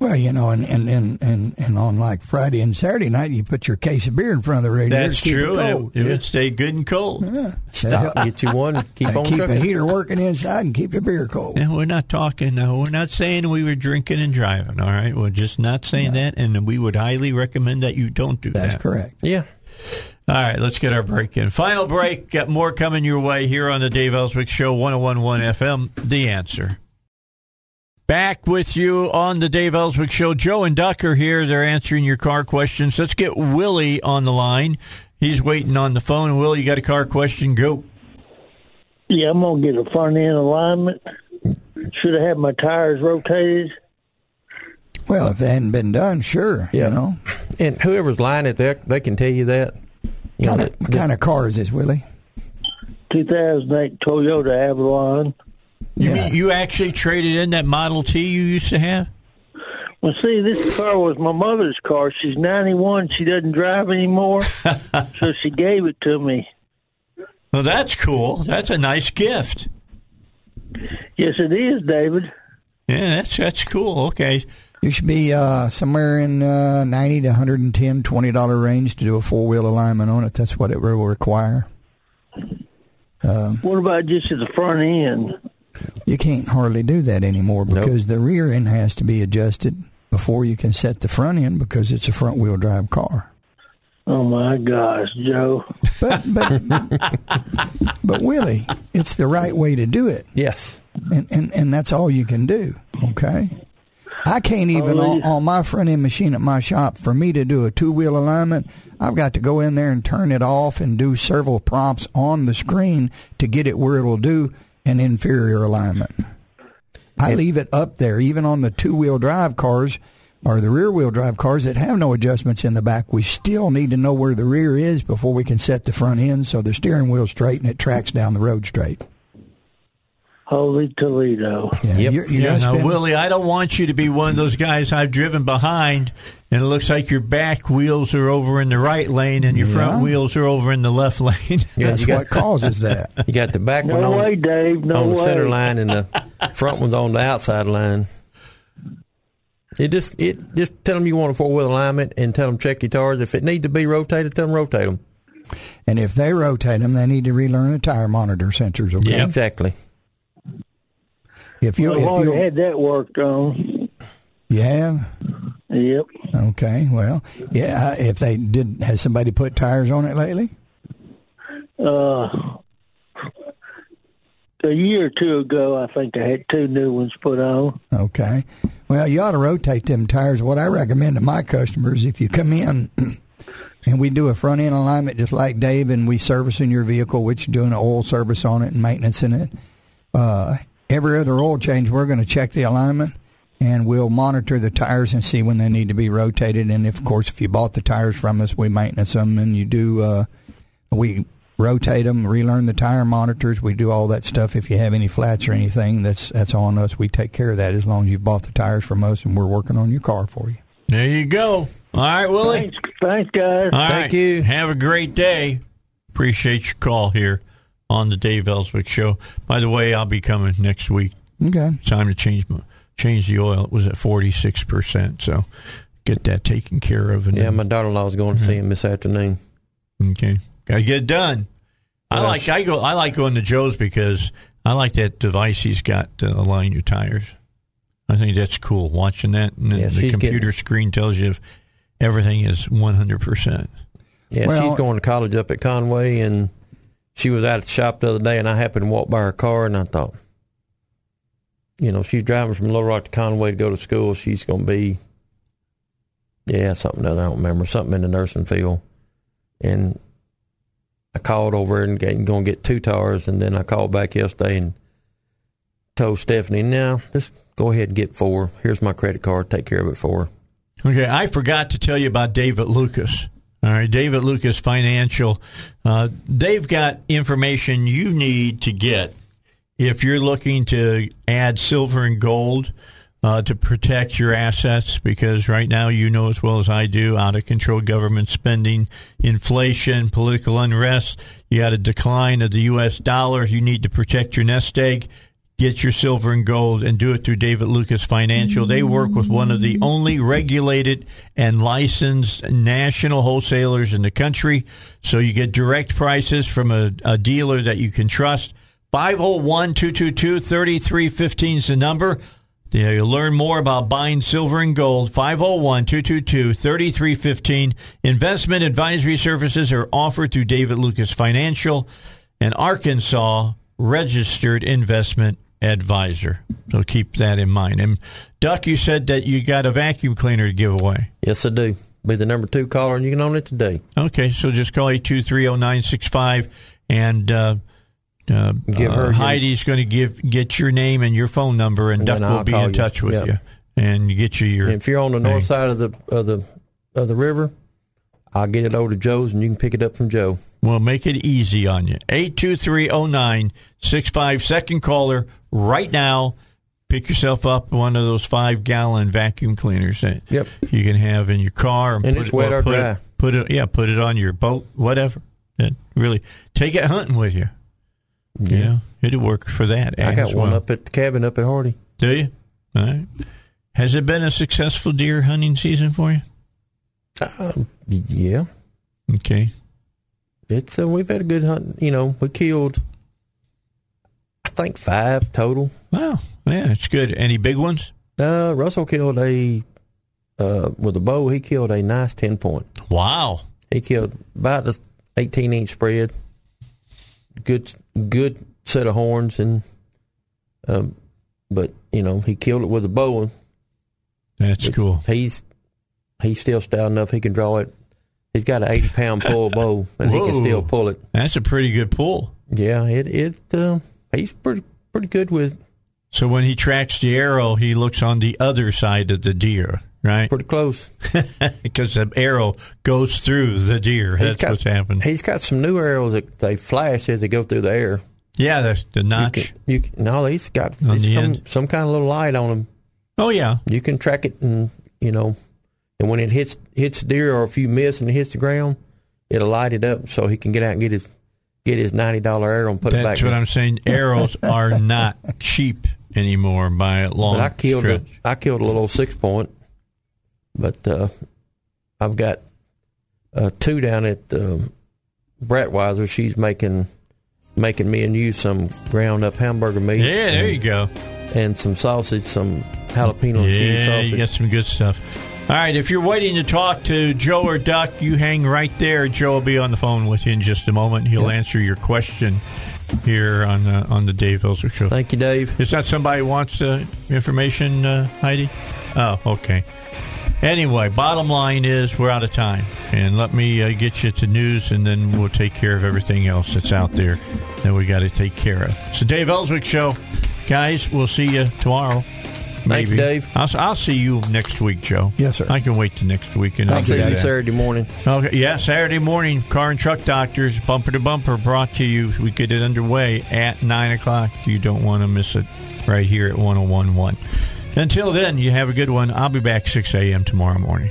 Well, you know, and and, and, and and on like Friday and Saturday night, you put your case of beer in front of the radiator. That's true. It and cold. It, it would stay good and cold. Yeah. Stop, get you one, keep And on keep the heater working inside and keep your beer cold. Yeah, we're not talking. No, we're not saying we were drinking and driving. All right, we're just not saying that, and we would highly recommend that you don't do That's that. That's correct. Yeah. All right, let's get our break in. Final break. Got more coming your way here on the Dave Elswick Show, 1011 FM. The answer. Back with you on the Dave Elswick Show. Joe and Duck are here. They're answering your car questions. Let's get Willie on the line. He's waiting on the phone. Will, you got a car question? Go. Yeah, I'm gonna get a front end alignment. Should have had my tires rotated. Well, if that hadn't been done, sure. Yeah. You know, And whoever's lying it, they, they can tell you that. You know, kind that- of, what kind of car is this, Willie? 2008 Toyota Avalon. You, Yeah. mean you actually traded in that Model T you used to have? Well, see, this car was my mother's car. She's 91. She doesn't drive anymore, so she gave it to me. Well, that's cool. That's a nice gift. Yes, it is, David. Yeah, that's that's cool. Okay. You should be uh, somewhere in uh, ninety to 110 twenty dollar range to do a four wheel alignment on it. That's what it will require. What about just at the front end? You can't hardly do that anymore Nope. because the rear end has to be adjusted before you can set the front end because it's a front wheel drive car. Oh my gosh, Joe. But but but Willie, it's the right way to do it, yes. and and, and that's all you can do. Okay. I can't even Oh, on, on my front end machine at my shop for me to do a two wheel alignment. I've got to go in there and turn it off and do several prompts on the screen to get it where it'll do an inferior alignment. I leave it up there, even on the two wheel drive cars or the rear wheel drive cars that have no adjustments in the back. We still need to know where the rear is before we can set the front end so the steering wheel's straight and it tracks down the road straight. Holy Toledo. Yeah, Yep. you're, you Yeah, now, been- Willie, I don't want you to be one of those guys I've driven behind, and it looks like your back wheels are over in the right lane and your front wheels are over in the left lane. Yeah, that's you got- what causes that. You got the back one on, way, Dave. No on the way. center line and the front one's on the outside line. It just it just tell them you want a four wheel alignment and tell them check your tires. If it need to be rotated, tell them rotate them. And if they rotate them, they need to relearn the tire monitor sensors. Okay. Yep. Exactly. If you I've if you had that worked on. you have Yep. okay, well, yeah. If they did, has somebody put tires on it lately? Uh, a year or two ago, I think I had two new ones put on. Okay. Well, you ought to rotate them tires. What I recommend to my customers, if you come in and we do a front end alignment just like Dave, and we servicing your vehicle, which doing an oil service on it and maintenance in it. Uh, every other oil change, we're going to check the alignment and we'll monitor the tires and see when they need to be rotated. And if, of course, if you bought the tires from us, we maintenance them and you do. Uh, we rotate them, relearn the tire monitors. We do all that stuff. If you have any flats or anything, that's that's on us. We take care of that as long as you've bought the tires from us, and we're working on your car for you. There you go. All right, Willie. Thanks, thanks, guys. All right. Thank you. Have a great day. Appreciate your call here on the Dave Elswick Show. By the way, I'll be coming next week. Okay. Time to change my, change the oil. It was at forty six percent, so get that taken care of. And Yeah, then- my daughter in law is going to see him this afternoon. Okay, gotta get it done. I like I go I like going to Joe's because I like that device he's got to align your tires. I think that's cool. Watching that, and Yeah, the computer getting- screen tells you if everything is one hundred percent. Yeah, Well- she's going to college up at Conway, and she was out at the shop the other day, and I happened to walk by her car, and I thought, you know, she's driving from Little Rock to Conway to go to school. She's going to be, yeah, something other. I don't remember something in the nursing field, and I called over and going to get two tires, and then I called back yesterday and told Stephanie, now just go ahead and get four. Here's my credit card. Take care of it for her. Okay, I forgot to tell you about David Lucas. All right, David Lucas Financial. Uh, they've got information you need to get if you're looking to add silver and gold uh, to protect your assets. Because right now, you know as well as I do, out of control government spending, inflation, political unrest. You got a decline of the U.S. dollar. You need to protect your nest egg get your silver and gold and do it through David Lucas Financial. They work with one of the only regulated and licensed national wholesalers in the country. So you get direct prices from a, a dealer that you can trust. 501 222 3315 is the number. You'll learn more about buying silver and gold. 501 222 3315. Investment advisory services are offered through David Lucas Financial, an Arkansas registered investment advisor. So keep that in mind. And Duck, you said that you got a vacuum cleaner to give away. Yes, I do. Be the number two caller, and you can own it today. Okay, so just call 8230965 and uh, uh, Give uh, her your- Heidi's going to give get your name and your phone number, and, And Duck will I'll be in you. touch with Yep. you and get you your. If you're on the north side of the of the of the river, I'll get it over to Joe's, and you can pick it up from Joe. We'll make it easy on you. 8230965, second caller right now. Pick yourself up one of those five gallon vacuum cleaners that Yep. you can have in your car. And it's wet or put dry. It, put it, yeah, put it on your boat, whatever. And really, take it hunting with you. Yeah. Yeah, it'll work for that. I got as one up at the cabin up at Hardy. Do you? All right. Has it been a successful deer hunting season for you? Um, yeah, Okay. it's uh, we've had a good hunt. You know, we killed, I think five total. Wow. Yeah, it's good. Any big ones? Uh, Russell killed a uh, with a bow. He killed a nice ten point. Wow. He killed about the eighteen inch spread. Good, good set of horns, and um, but you know he killed it with a bow. That's But cool. He's he's still stout enough. He can draw it. He's got an eighty pound pull bow, and he can still pull it. That's a pretty good pull. Yeah, it it uh, he's pretty pretty good with So when he tracks the arrow, he looks on the other side of the deer, right? pretty close. because the arrow goes through the deer. He's That's got- what's happened. He's got some new arrows that they flash as they go through the air. Yeah, the, the You notch. can, you can, no, he's got he's end. some kind of little light on him. Oh yeah, You can track it, and you know, and when it hits hits deer, or if you miss and it hits the ground, it'll light it up so he can get out and get his get his ninety dollar arrow and put it back. that's what I'm saying. Arrows are not cheap anymore by a long But I killed a, stretch. I killed a little six point, but uh, I've got uh, two down at uh, Bratweiser. She's making making me and you some ground up hamburger meat. Yeah, there and, you go. And some sausage, some jalapeno and cheese Yeah, sausage. you got some good stuff. All right, if you're waiting to talk to Joe or Duck, you hang right there. Joe will be on the phone with you in just a moment. He'll answer your question here on uh, on the Dave Ellsworth Show. Thank you, Dave. Is that somebody who wants the information, uh, Heidi? Oh, okay. Anyway, bottom line is we're out of time, and let me uh, get you to news, and then we'll take care of everything else that's out there that we got to take care of. So, Dave Elswick Show, guys. We'll see you tomorrow. Thank you, maybe. Dave. I'll, I'll see you next week, Joe. Yes, sir. I can wait till next week, and I'll I'll see you that. Saturday morning. Okay, yeah, Saturday morning, Car and Truck Doctors, Bumper to Bumper, brought to you. We get it underway at 9 o'clock. You don't want to miss it right here at 1011. Until then, you have a good one. I'll be back 6 a.m. tomorrow morning.